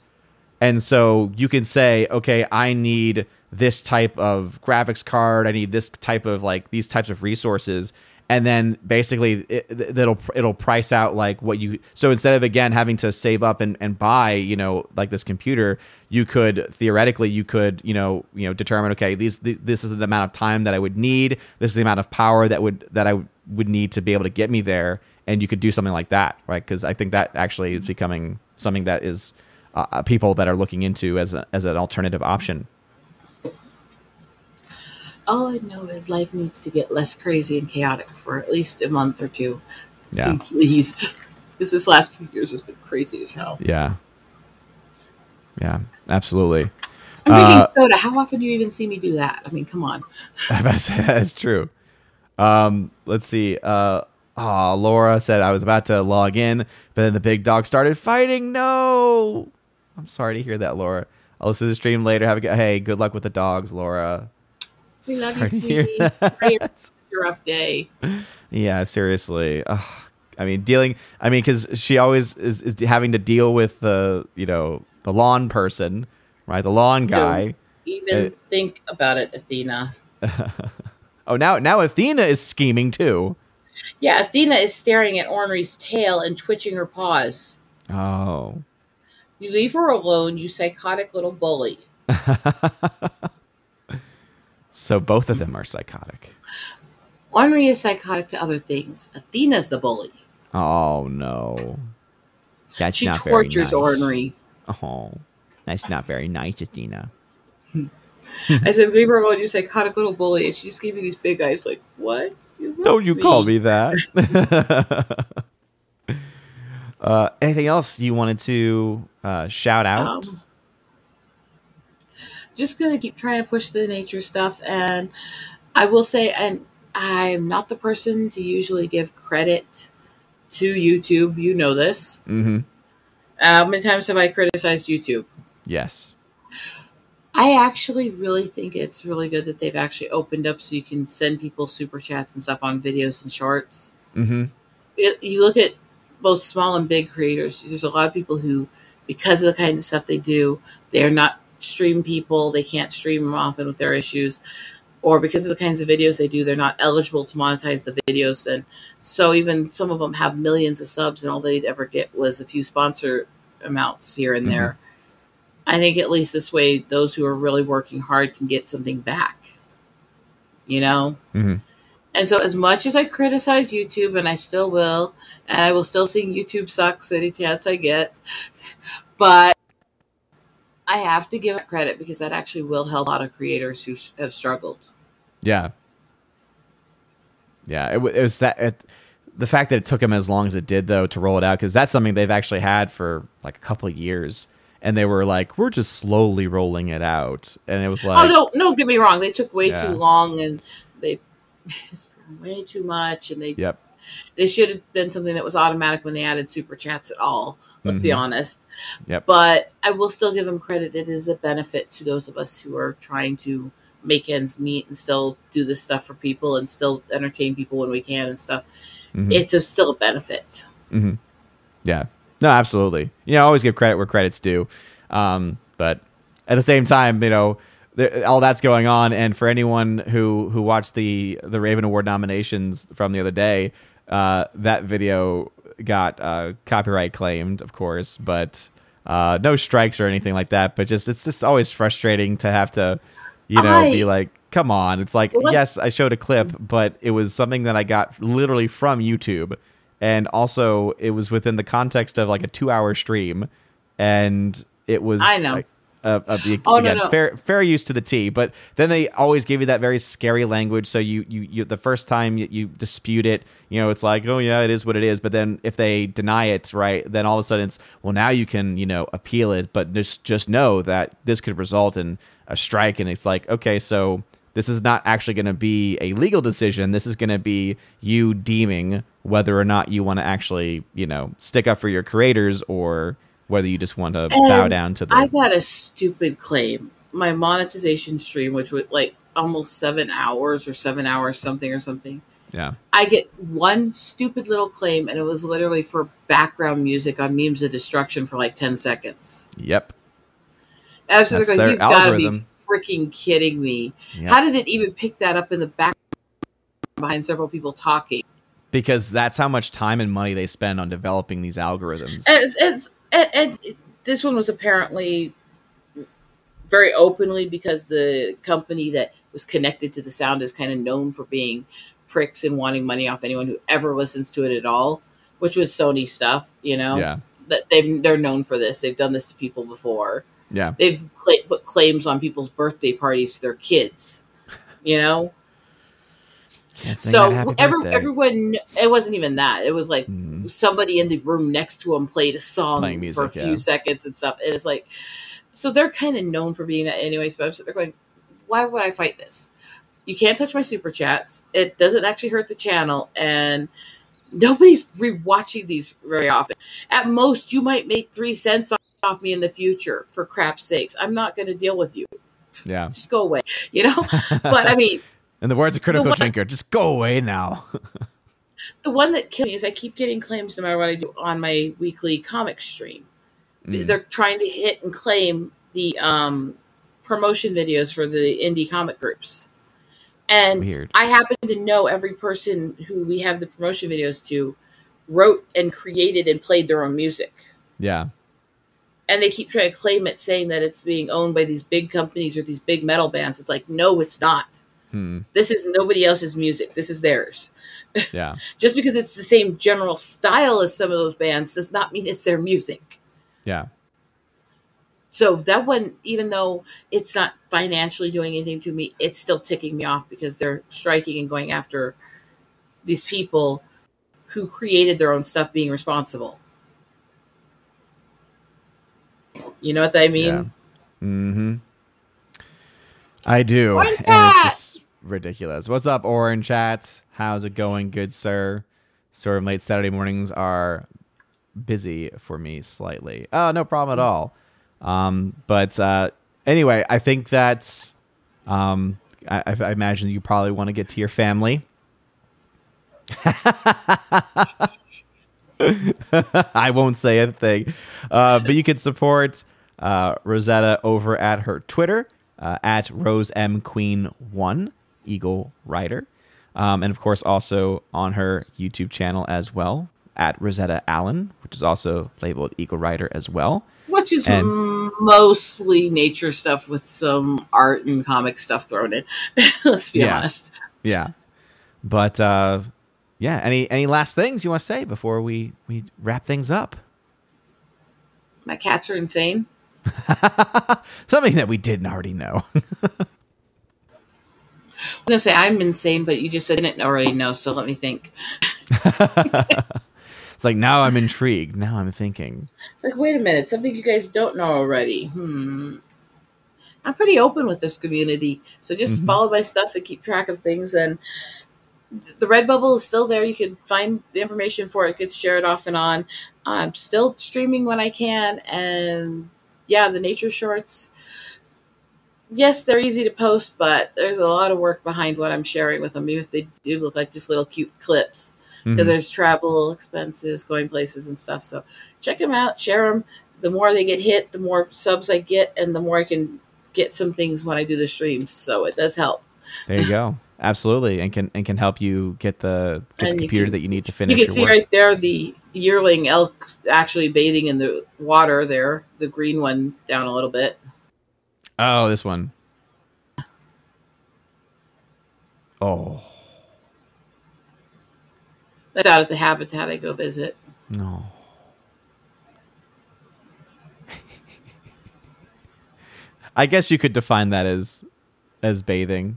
and so you can say, okay, I need this type of graphics card. I need this type of like these types of resources. And then basically it, it'll it'll price out like what you so instead of again having to save up and, and buy you know like this computer you could theoretically you could you know you know determine okay these th- this is the amount of time that I would need. This is the amount of power that would that I would need to be able to get me there. And you could do something like that right? Because I think that actually is becoming something that is uh, people that are looking into as a, as an alternative option All I know is life needs to get less crazy and chaotic for at least a month or two. yeah [LAUGHS] Please. Because this last few years has been crazy as hell. Yeah. Yeah, absolutely. I'm drinking Uh, soda. How often do you even see me do that? I mean, come on. [LAUGHS] That's, that's true. Um, let's see. Uh, oh, Laura said I was about to log in, but then the big dog started fighting. No, I'm sorry to hear that, Laura. I'll listen to the stream later. Have a good. Hey, good luck with the dogs, Laura. We love Sorry you, sweetie. Sorry it's a rough day. Yeah, seriously. Ugh. I mean, dealing. I mean, because she always is, is having to deal with the you know the lawn person, right? The lawn guy. Don't even think about it, Athena. [LAUGHS] oh, now now Athena is scheming too. Yeah, Athena is staring at Ornery's tail and twitching her paws. Oh. You leave her alone, you psychotic little bully. [LAUGHS] so both of them are psychotic. Ornery is psychotic to other things. Athena's the bully. Oh no. That's She not tortures very nice. Ornery. Oh, that's not very nice, Athena. I said, leave her alone, you psychotic little bully. And she just gave me these big eyes, like, what? You Don't you call me that. [LAUGHS] [LAUGHS] uh, anything else you wanted to uh, shout out? Um, just gonna keep trying to push the nature stuff and i will say and i'm not the person to usually give credit to youtube you know this mm-hmm. how many times have i criticized youtube Yes. i actually really think it's really good that they've actually opened up so you can send people super chats and stuff on videos and shorts Mm-hmm. it, you look at both small and big creators there's a lot of people who because of the kind of stuff they do they're not stream people they can't stream them often with their issues or because of the kinds of videos they do they're not eligible to monetize the videos. And so even some of them have millions of subs and all they'd ever get was a few sponsor amounts here and there. I think at least this way those who are really working hard can get something back you know? Mm-hmm. and so, as much as I criticize YouTube, and I still will, and I will still sing YouTube sucks any chance I get, but I have to give it credit because that actually will help a lot of creators who have struggled. Yeah. Yeah. It, it was that. It, the fact that it took them as long as it did, though, to roll it out, because that's something they've actually had for like a couple of years, and they were like, "We're just slowly rolling it out," and it was oh, like, oh no, no, get me wrong. They took way Yeah. too long, and they [LAUGHS] way too much, and they "Yep, they should have been something that was automatic when they added super chats at all. Let's be Mhm. honest. Yep. But I will still give them credit. It is a benefit to those of us who are trying to make ends meet and still do this stuff for people and still entertain people when we can and stuff. Mhm. It's a, still a benefit. hmm Yeah. No, absolutely. You know, always give credit where credit's due. Um, but at the same time, you know, there, all that's going on, and for anyone who who watched the the Raven Award nominations from the other day, uh, that video got uh, copyright claimed, of course, but uh, no strikes or anything like that. But just it's just always frustrating to have to, you know, I- be like, come on. It's like, What- yes, I showed a clip, but it was something that I got literally from YouTube and also it was within the context of like a two hour stream and it was I know. like, uh, uh, the- Oh, no, again, no. fair fair use to the T, but then they always give you that very scary language. So you you, you the first time you, you dispute it, you know, it's like, oh yeah, it is what it is. But then if they deny it, right, then all of a sudden it's well now you can you know appeal it, but just just know that this could result in a strike, and it's like okay, so this is not actually going to be a legal decision. This is going to be you deeming whether or not you want to actually you know stick up for your creators or whether you just want to bow down to the I got a stupid claim. My monetization stream, which was like almost seven hours or seven hours something or something. yeah. I get one stupid little claim, and it was literally for background music on memes of destruction for like ten seconds. Yep. That's like, you've got to be freaking kidding me. Yep. How did it even pick that up in the back behind several people talking? because that's how much time and money they spend on developing these algorithms. And, and, and, and this one was apparently very openly because the company that was connected to the sound is kind of known for being pricks and wanting money off anyone who ever listens to it at all, which was Sony stuff, you know. yeah. That they they're known for this. They've done this to people before. Yeah. They've cla put claims on people's birthday parties to their kids, you know. Can't So every, everyone, it wasn't even that. It was like Mhm. somebody in the room next to him played a song Playing for a few yeah. seconds and stuff. And it's like, so they're kind of known for being that anyways. But they're going, why would I fight this? You can't touch my super chats. It doesn't actually hurt the channel, and nobody's rewatching these very often. At most, you might make three cents off me in the future. For crap's sakes, I'm not going to deal with you. yeah. Just go away. You know. [LAUGHS] but I mean, In the words of Critical Drinker, just go away now. [LAUGHS] the one that kills me is I keep getting claims no matter what I do on my weekly comic stream. Mm. They're trying to hit and claim the um, promotion videos for the indie comic groups. And Weird. I happen to know every person who we have the promotion videos to wrote and created and played their own music. Yeah. And they keep trying to claim it, saying that it's being owned by these big companies or these big metal bands. It's like, no, it's not. Hmm. This is nobody else's music. This is theirs. [LAUGHS] Yeah. Just because it's the same general style as some of those bands does not mean it's their music. Yeah. So that one, even though it's not financially doing anything to me, it's still ticking me off because they're striking and going after these people who created their own stuff being responsible. You know what I mean? Yeah. Mm-hmm. I do. Ridiculous. What's up, Orange Chat? How's it going, good sir? Sort of late Saturday mornings are busy for me slightly. Oh, no problem at all. Um, but uh, anyway, I think that's. Um, I, I imagine you probably want to get to your family. [LAUGHS] I won't say a thing. Uh, but you can support uh, Rosetta over at her Twitter uh, at Rose M Queen One Eagle Rider, um, and of course also on her YouTube channel as well at Rosetta Allen, which is also labeled Eagle Rider as well. Which is And- mostly nature stuff with some art and comic stuff thrown in. [LAUGHS] Let's be Yeah. honest. Yeah, but uh, yeah. Any any last things you want to say before we we wrap things up? My cats are insane. [LAUGHS] Something that we didn't already know. [LAUGHS] I was gonna say I'm insane, but you just said didn't already know, so let me think. [LAUGHS] it's like now I'm intrigued. Now I'm thinking. It's like, wait a minute, something you guys don't know already. Hmm. I'm pretty open with this community, so just Mhm. follow my stuff and keep track of things. And th- the Redbubble is still there. You can find the information for it. It gets shared off and on. I'm still streaming when I can, and yeah, the nature shorts. Yes, they're easy to post, but there's a lot of work behind what I'm sharing with them, even if they do look like just little cute clips because Mhm. there's travel expenses, going places and stuff. So check them out, share them. The more they get hit, the more subs I get, and the more I can get some things when I do the streams. So it does help. There you go. [LAUGHS] Absolutely, and can and can help you get the, get the And you computer can- that you need to finish. you can see work. right there the yearling elk actually bathing in the water there, the green one down a little bit. Oh, this one. Oh That's out at the habitat I go visit. no. [LAUGHS] I guess you could define that as as bathing.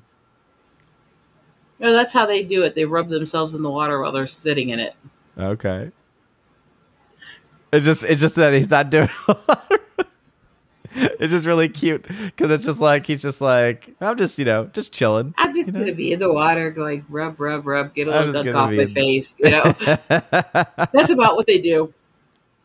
No, that's how they do it. They rub themselves in the water while they're sitting in it. Okay. It's just it's just that he's not doing. [LAUGHS] [LAUGHS] it's just really cute because it's just like he's just like I'm just you know just chilling. I'm just gonna be in the water, going rub, rub, rub, get a little dunk off my face. [LAUGHS] You know, that's about what they do.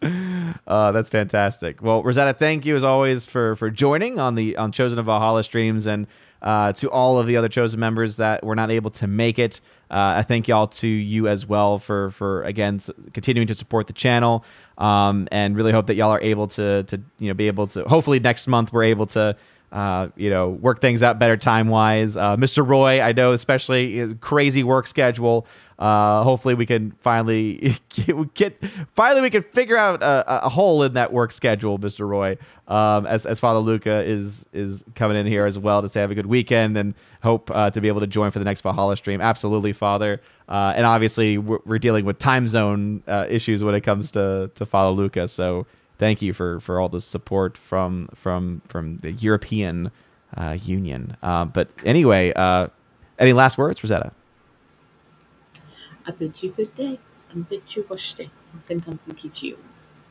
Uh, [LAUGHS] that's fantastic. Well, Rosetta, thank you as always for for joining on the on Chosen of Valhalla streams, and uh, to all of the other Chosen members that were not able to make it. Uh, I thank y'all to you as well for for again continuing to support the channel, um, and really hope that y'all are able to to you know be able to. Hopefully next month we're able to. Uh, you know, work things out better time wise. Uh, Mr. Roy, I know, especially his crazy work schedule. Uh, hopefully, we can finally [LAUGHS] get, get finally we can figure out a, a hole in that work schedule, Mr. Roy. Um, as as Father Luca is is coming in here as well to say have a good weekend and hope uh, to be able to join for the next Valhalla stream. Absolutely, Father. Uh, and obviously, we're, we're dealing with time zone uh, issues when it comes to to Father Luca. So thank you for for all the support from from from the European uh, Union. Uh, but anyway, uh, any last words, Rosetta? I bid you good day and bid you wash day.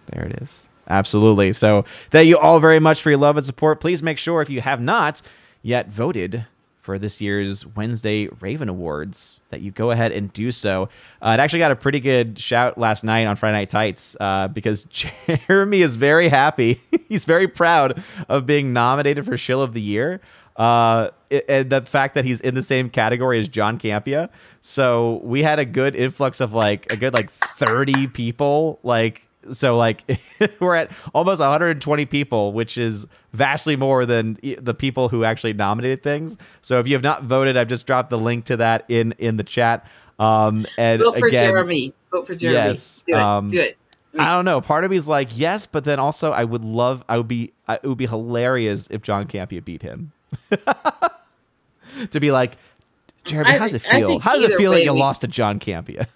There it is. Absolutely. So thank you all very much for your love and support. Please make sure if you have not yet voted for this year's Wednesday Raven Awards that you go ahead and do so. Uh, it actually got a pretty good shout last night on Friday Night Tights uh, because [LAUGHS] Jeremy is very happy. [LAUGHS] He's very proud of being nominated for Shill of the Year. Uh, it, and the fact that he's in the same category as John Campea. So we had a good influx of like a good like 30 people like so like [LAUGHS] we're at almost 120 people which is vastly more than the people who actually nominated things so if you have not voted i've just dropped the link to that in in the chat um and vote for again, jeremy vote for jeremy yes, do it um, do it I don't know. Part of me is like yes, but then also I would love. I would be. it would be hilarious if John Campea beat him. [LAUGHS] to be like, Jeremy, how does it feel? How does it feel that you we, lost to John Campea?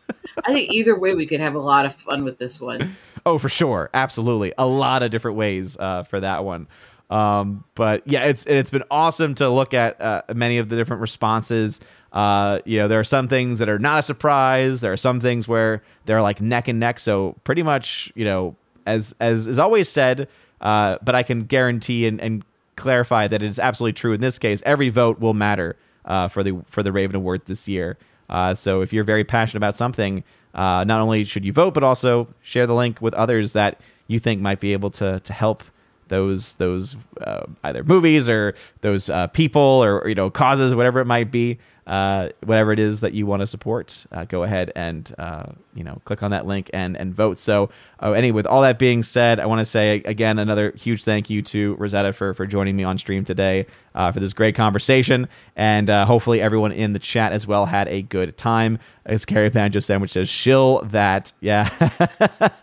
I think either way, we could have a lot of fun with this one. [LAUGHS] Oh, for sure, absolutely, a lot of different ways uh, for that one. Um, but yeah, it's it's been awesome to look at uh, many of the different responses. Uh, you know, there are some things that are not a surprise. There are some things where they're like neck and neck. So pretty much, you know, as as is always said, uh, but I can guarantee and, and clarify that it is absolutely true in this case. Every vote will matter uh, for the for the Raven Awards this year. Uh, so if you're very passionate about something, uh, not only should you vote, but also share the link with others that you think might be able to to help those those uh, either movies or those uh, people or you know causes, whatever it might be uh, whatever it is that you want to support, uh, go ahead and uh, you know click on that link and and vote. So uh, anyway, with all that being said, I want to say again another huge thank you to Rosetta for for joining me on stream today uh, for this great conversation, and uh, hopefully everyone in the chat as well had a good time. As Carrie Banjo Sandwich says, shill that, yeah,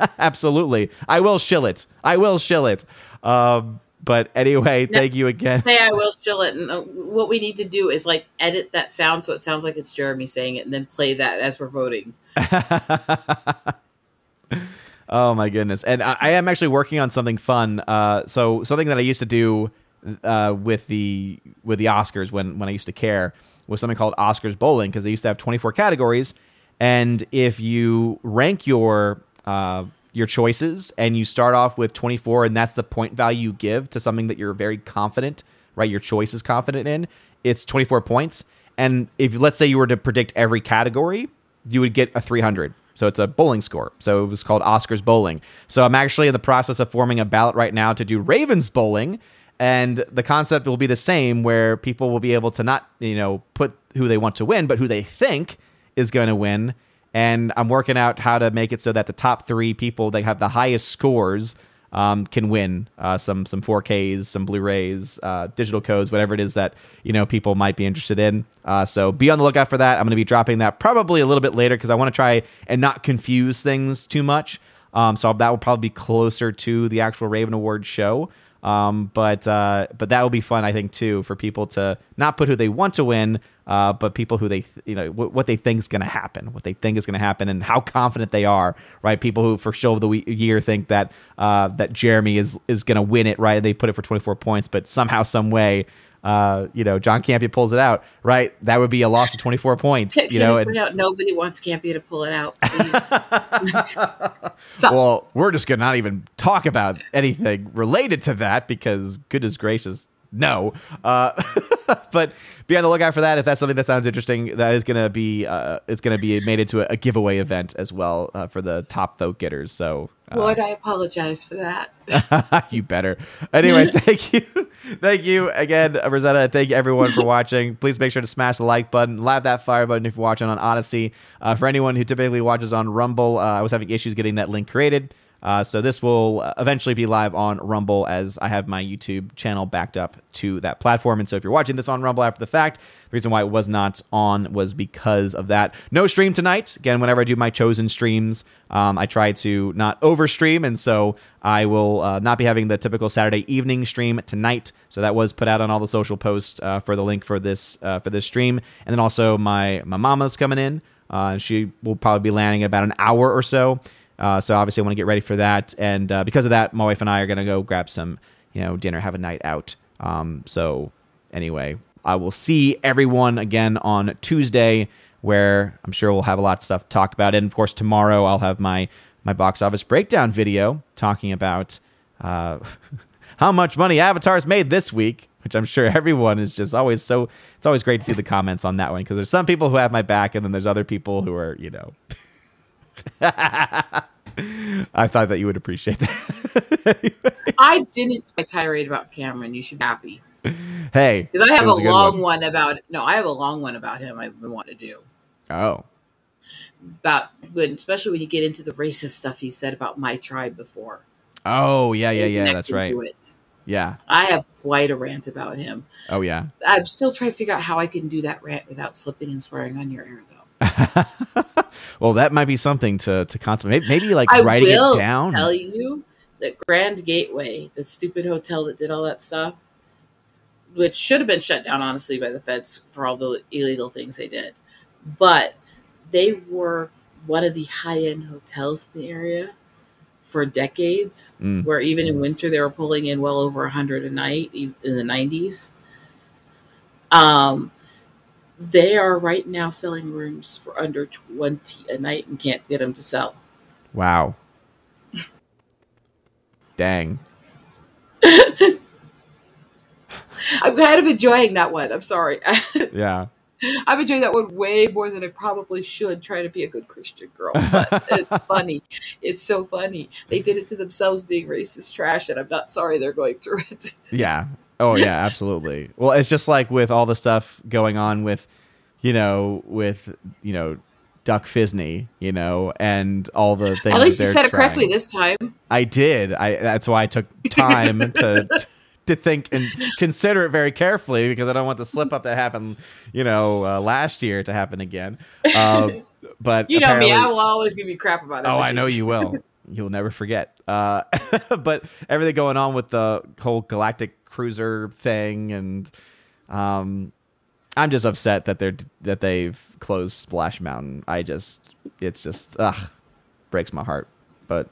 [LAUGHS] absolutely. I will shill it. I will shill it. Um, but anyway, now, thank you again. Say I will still it. And uh, what we need to do is like edit that sound so it sounds like it's Jeremy saying it, and then play that as we're voting. [LAUGHS] oh my goodness! And I, I, am actually working on something fun. Uh, so something that I used to do uh, with the with the Oscars when when I used to care was something called Oscars bowling because they used to have 24 categories, and if you rank your uh, your choices and you start off with 24 and that's the point value you give to something that you're very confident, right? Your choice is confident in, it's 24 points. And if let's say you were to predict every category, you would get a 300. So it's a bowling score. So it was called Oscars Bowling. So I'm actually in the process of forming a ballot right now to do Ravens Bowling. And the concept will be the same where people will be able to not, you know, put who they want to win, but who they think is going to win and I'm working out how to make it so that the top three people that have the highest scores um, can win uh, some some 4Ks, some Blu-rays, uh, digital codes, whatever it is that you know people might be interested in. Uh, so be on the lookout for that. I'm going to be dropping that probably a little bit later because I want to try and not confuse things too much. Um, so that will probably be closer to the actual Raven Award show. Um, but uh, but that will be fun, I think, too, for people to not put who they want to win, uh, but people who they, you know, w- what they think is going to happen, what they think is going to happen, and how confident they are, right? People who for show of the year think that uh, that Jeremy is is going to win it, right? They put it for 24 points, but somehow, some way, uh, you know, John Campea pulls it out, right? That would be a loss of 24 points, you know. And, out, nobody wants Campea to pull it out, so. [LAUGHS] Well, we're just going to not even talk about anything related to that because, goodness gracious, no. Uh, [LAUGHS] but be on the lookout for that. If that's something that sounds interesting, that is going to be uh, it's going to be made into a, a, giveaway event as well uh, for the top vote getters. So, uh, Lord, I apologize for that. [LAUGHS] you better. Anyway, [LAUGHS] thank you, thank you again, Rosetta. Thank you everyone for watching. Please make sure to smash the like button, lap that fire button if you're watching on Odysee. Uh, for anyone who typically watches on Rumble, uh, I was having issues getting that link created. Uh, so this will eventually be live on Rumble as I have my YouTube channel backed up to that platform. And so if you're watching this on Rumble after the fact, the reason why it was not on was because of that. No stream tonight. Again, whenever I do my chosen streams, um, I try to not overstream, and so I will uh, not be having the typical Saturday evening stream tonight. So that was put out on all the social posts uh, for the link for this uh, for this stream, and then also my my mama's coming in. Uh, she will probably be landing in about an hour or so. Uh, so obviously, I want to get ready for that, and uh, because of that, my wife and I are gonna go grab some, you know, dinner, have a night out. Um, so anyway, I will see everyone again on Tuesday where I'm sure we'll have a lot of stuff to talk about. And of course, tomorrow I'll have my my box office breakdown video talking about uh, [LAUGHS] how much money Avatar's made this week, which I'm sure everyone is just always so. It's always great to see the comments on that one because there's some people who have my back, and then there's other people who are, you know. [LAUGHS] [LAUGHS] I thought that you would appreciate that. [LAUGHS] I didn't get tirade about Cameron. You should be happy. Hey, Because I have it a long one. about no, I have a long one about him. I want to do Oh, about when, especially when you get into the racist stuff he said about my tribe before. oh yeah, yeah, yeah. That's right. It. Yeah. I have quite a rant about him. Oh yeah. I'm still trying to figure out how I can do that rant without slipping and swearing on your air. [LAUGHS] well, that might be something to to contemplate. Maybe, maybe like I writing it down. tell you that Grand Gateway, the stupid hotel that did all that stuff, which should have been shut down honestly by the feds for all the illegal things they did, but they were one of the high end hotels in the area for decades. Mm. Where even in winter they were pulling in well over a hundred a night in the nineties. Um, they are right now selling rooms for under twenty a night and can't get them to sell. Wow. Dang. [LAUGHS] I'm kind of enjoying that one. I'm sorry. [LAUGHS] Yeah. I'm enjoying that one way more than I probably should trying to be a good Christian girl. But [LAUGHS] it's funny. It's so funny. They did it to themselves being racist trash, and I'm not sorry they're going through it. Yeah. Oh yeah, [LAUGHS] absolutely. Well, it's just like with all the stuff going on with, you know, with you know, Duck Fisney, you know, and all the things. At least you said it correctly this time. I did. I that's why I took time [LAUGHS] to to think and consider it very carefully because I don't want the slip up that happened, you know, uh, last year to happen again. Uh, but You know me. I will always give you crap about it. Oh, I know you will. [LAUGHS] You'll never forget. Uh, but everything going on with the whole galactic cruiser thing, and um, I'm just upset that they're that they've closed Splash Mountain. I just, it's just, ugh, breaks my heart. But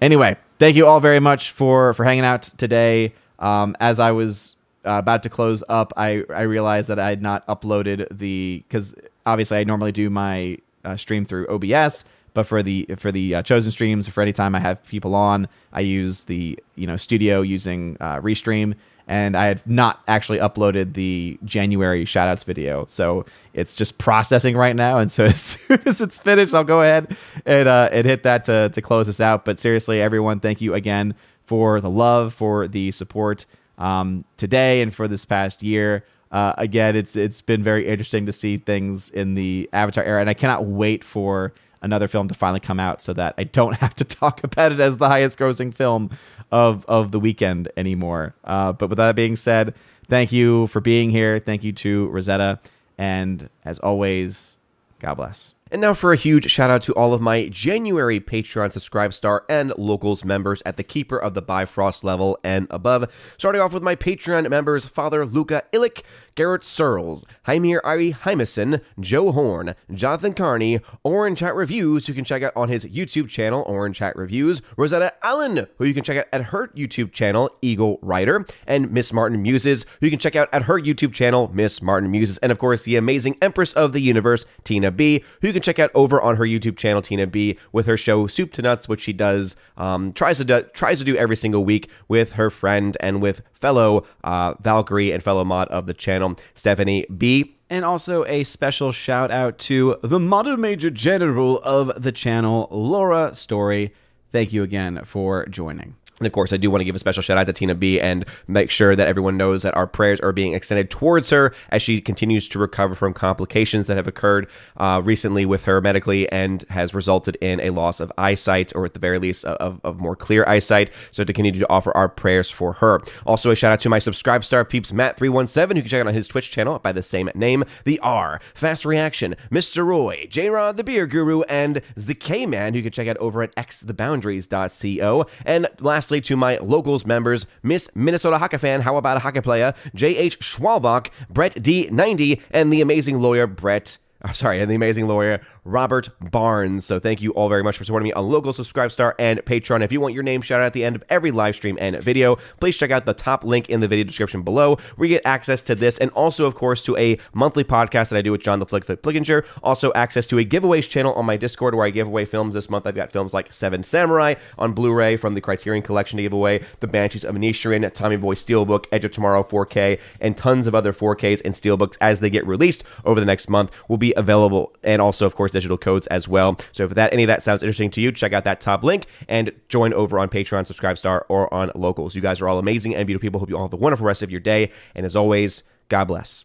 anyway, thank you all very much for for hanging out today. Um, as I was uh, about to close up, I I realized that I had not uploaded the because obviously I normally do my uh, stream through OBS, but for the for the uh, chosen streams, for any time I have people on, I use the you know studio using uh, Restream, and I have not actually uploaded the January shoutouts video, so it's just processing right now. And so [LAUGHS] as soon as it's finished, I'll go ahead and uh, and hit that to to close this out. But seriously, everyone, thank you again for the love, for the support um, today, and for this past year. Uh, again, it's it's been very interesting to see things in the Avatar era, and I cannot wait for another film to finally come out so that I don't [LAUGHS] have to talk about it as the highest grossing film of of the weekend anymore. Uh, but with that being said, thank you for being here. Thank you to Rosetta, and as always, God bless. And now for a huge shout out to all of my January Patreon subscribe star and locals members at the Keeper of the Bifrost level and above. Starting off with my Patreon members Father Luca Illick, Garrett Searles, Heimir Ari Hymason, Joe Horn, Jonathan Carney, Orange Chat Reviews, who you can check out on his YouTube channel, Orange Chat Reviews, Rosetta Allen, who you can check out at her YouTube channel, Eagle Rider, and Miss Martin Muses, who you can check out at her YouTube channel, Miss Martin Muses, and of course the amazing Empress of the Universe, Tina B, who you can check out over on her YouTube channel, Tina B, with her show Soup to Nuts, which she does um, tries to do, tries to do every single week with her friend and with fellow uh, Valkyrie and fellow mod of the channel, Stephanie B. And also a special shout out to the modern major general of the channel, Laura Story. Thank you again for joining. And of course, I do want to give a special shout out to Tina B and make sure that everyone knows that our prayers are being extended towards her as she continues to recover from complications that have occurred uh, recently with her medically and has resulted in a loss of eyesight, or at the very least, of, of more clear eyesight. So to continue to offer our prayers for her. Also, a shout out to my subscribe star peeps, Matt317, who can check out on his Twitch channel by the same name, The R, Fast Reaction, Mr. Roy, J Rod the Beer Guru, and the K Man, who can check out over at xtheboundaries.co. And lastly, to my locals members, Miss Minnesota Hockey Fan, How About a Hockey Player, J.H. Schwalbach, Brett D90, and the amazing lawyer Brett sorry, and the amazing lawyer Robert Barnes. So thank you all very much for supporting me on local Subscribe Star and Patreon. If you want your name shouted at the end of every live stream and video, please check out the top link in the video description below, where you get access to this and also, of course, to a monthly podcast that I do with John the Flick Flick Flickinger. Also, access to a giveaways channel on my Discord where I give away films this month. I've got films like Seven Samurai on Blu-ray from the Criterion Collection to give away, The Banshees of Inisherin, Tommy Boy Steelbook, Edge of Tomorrow 4K, and tons of other 4Ks and Steelbooks as they get released over the next month We will be available, and also, of course, digital codes as well. So if that any of that sounds interesting to you, check out that top link and join over on Patreon, Subscribe Star, or on Locals. You guys are all amazing and beautiful people. Hope you all have a wonderful rest of your day, and as always, God bless.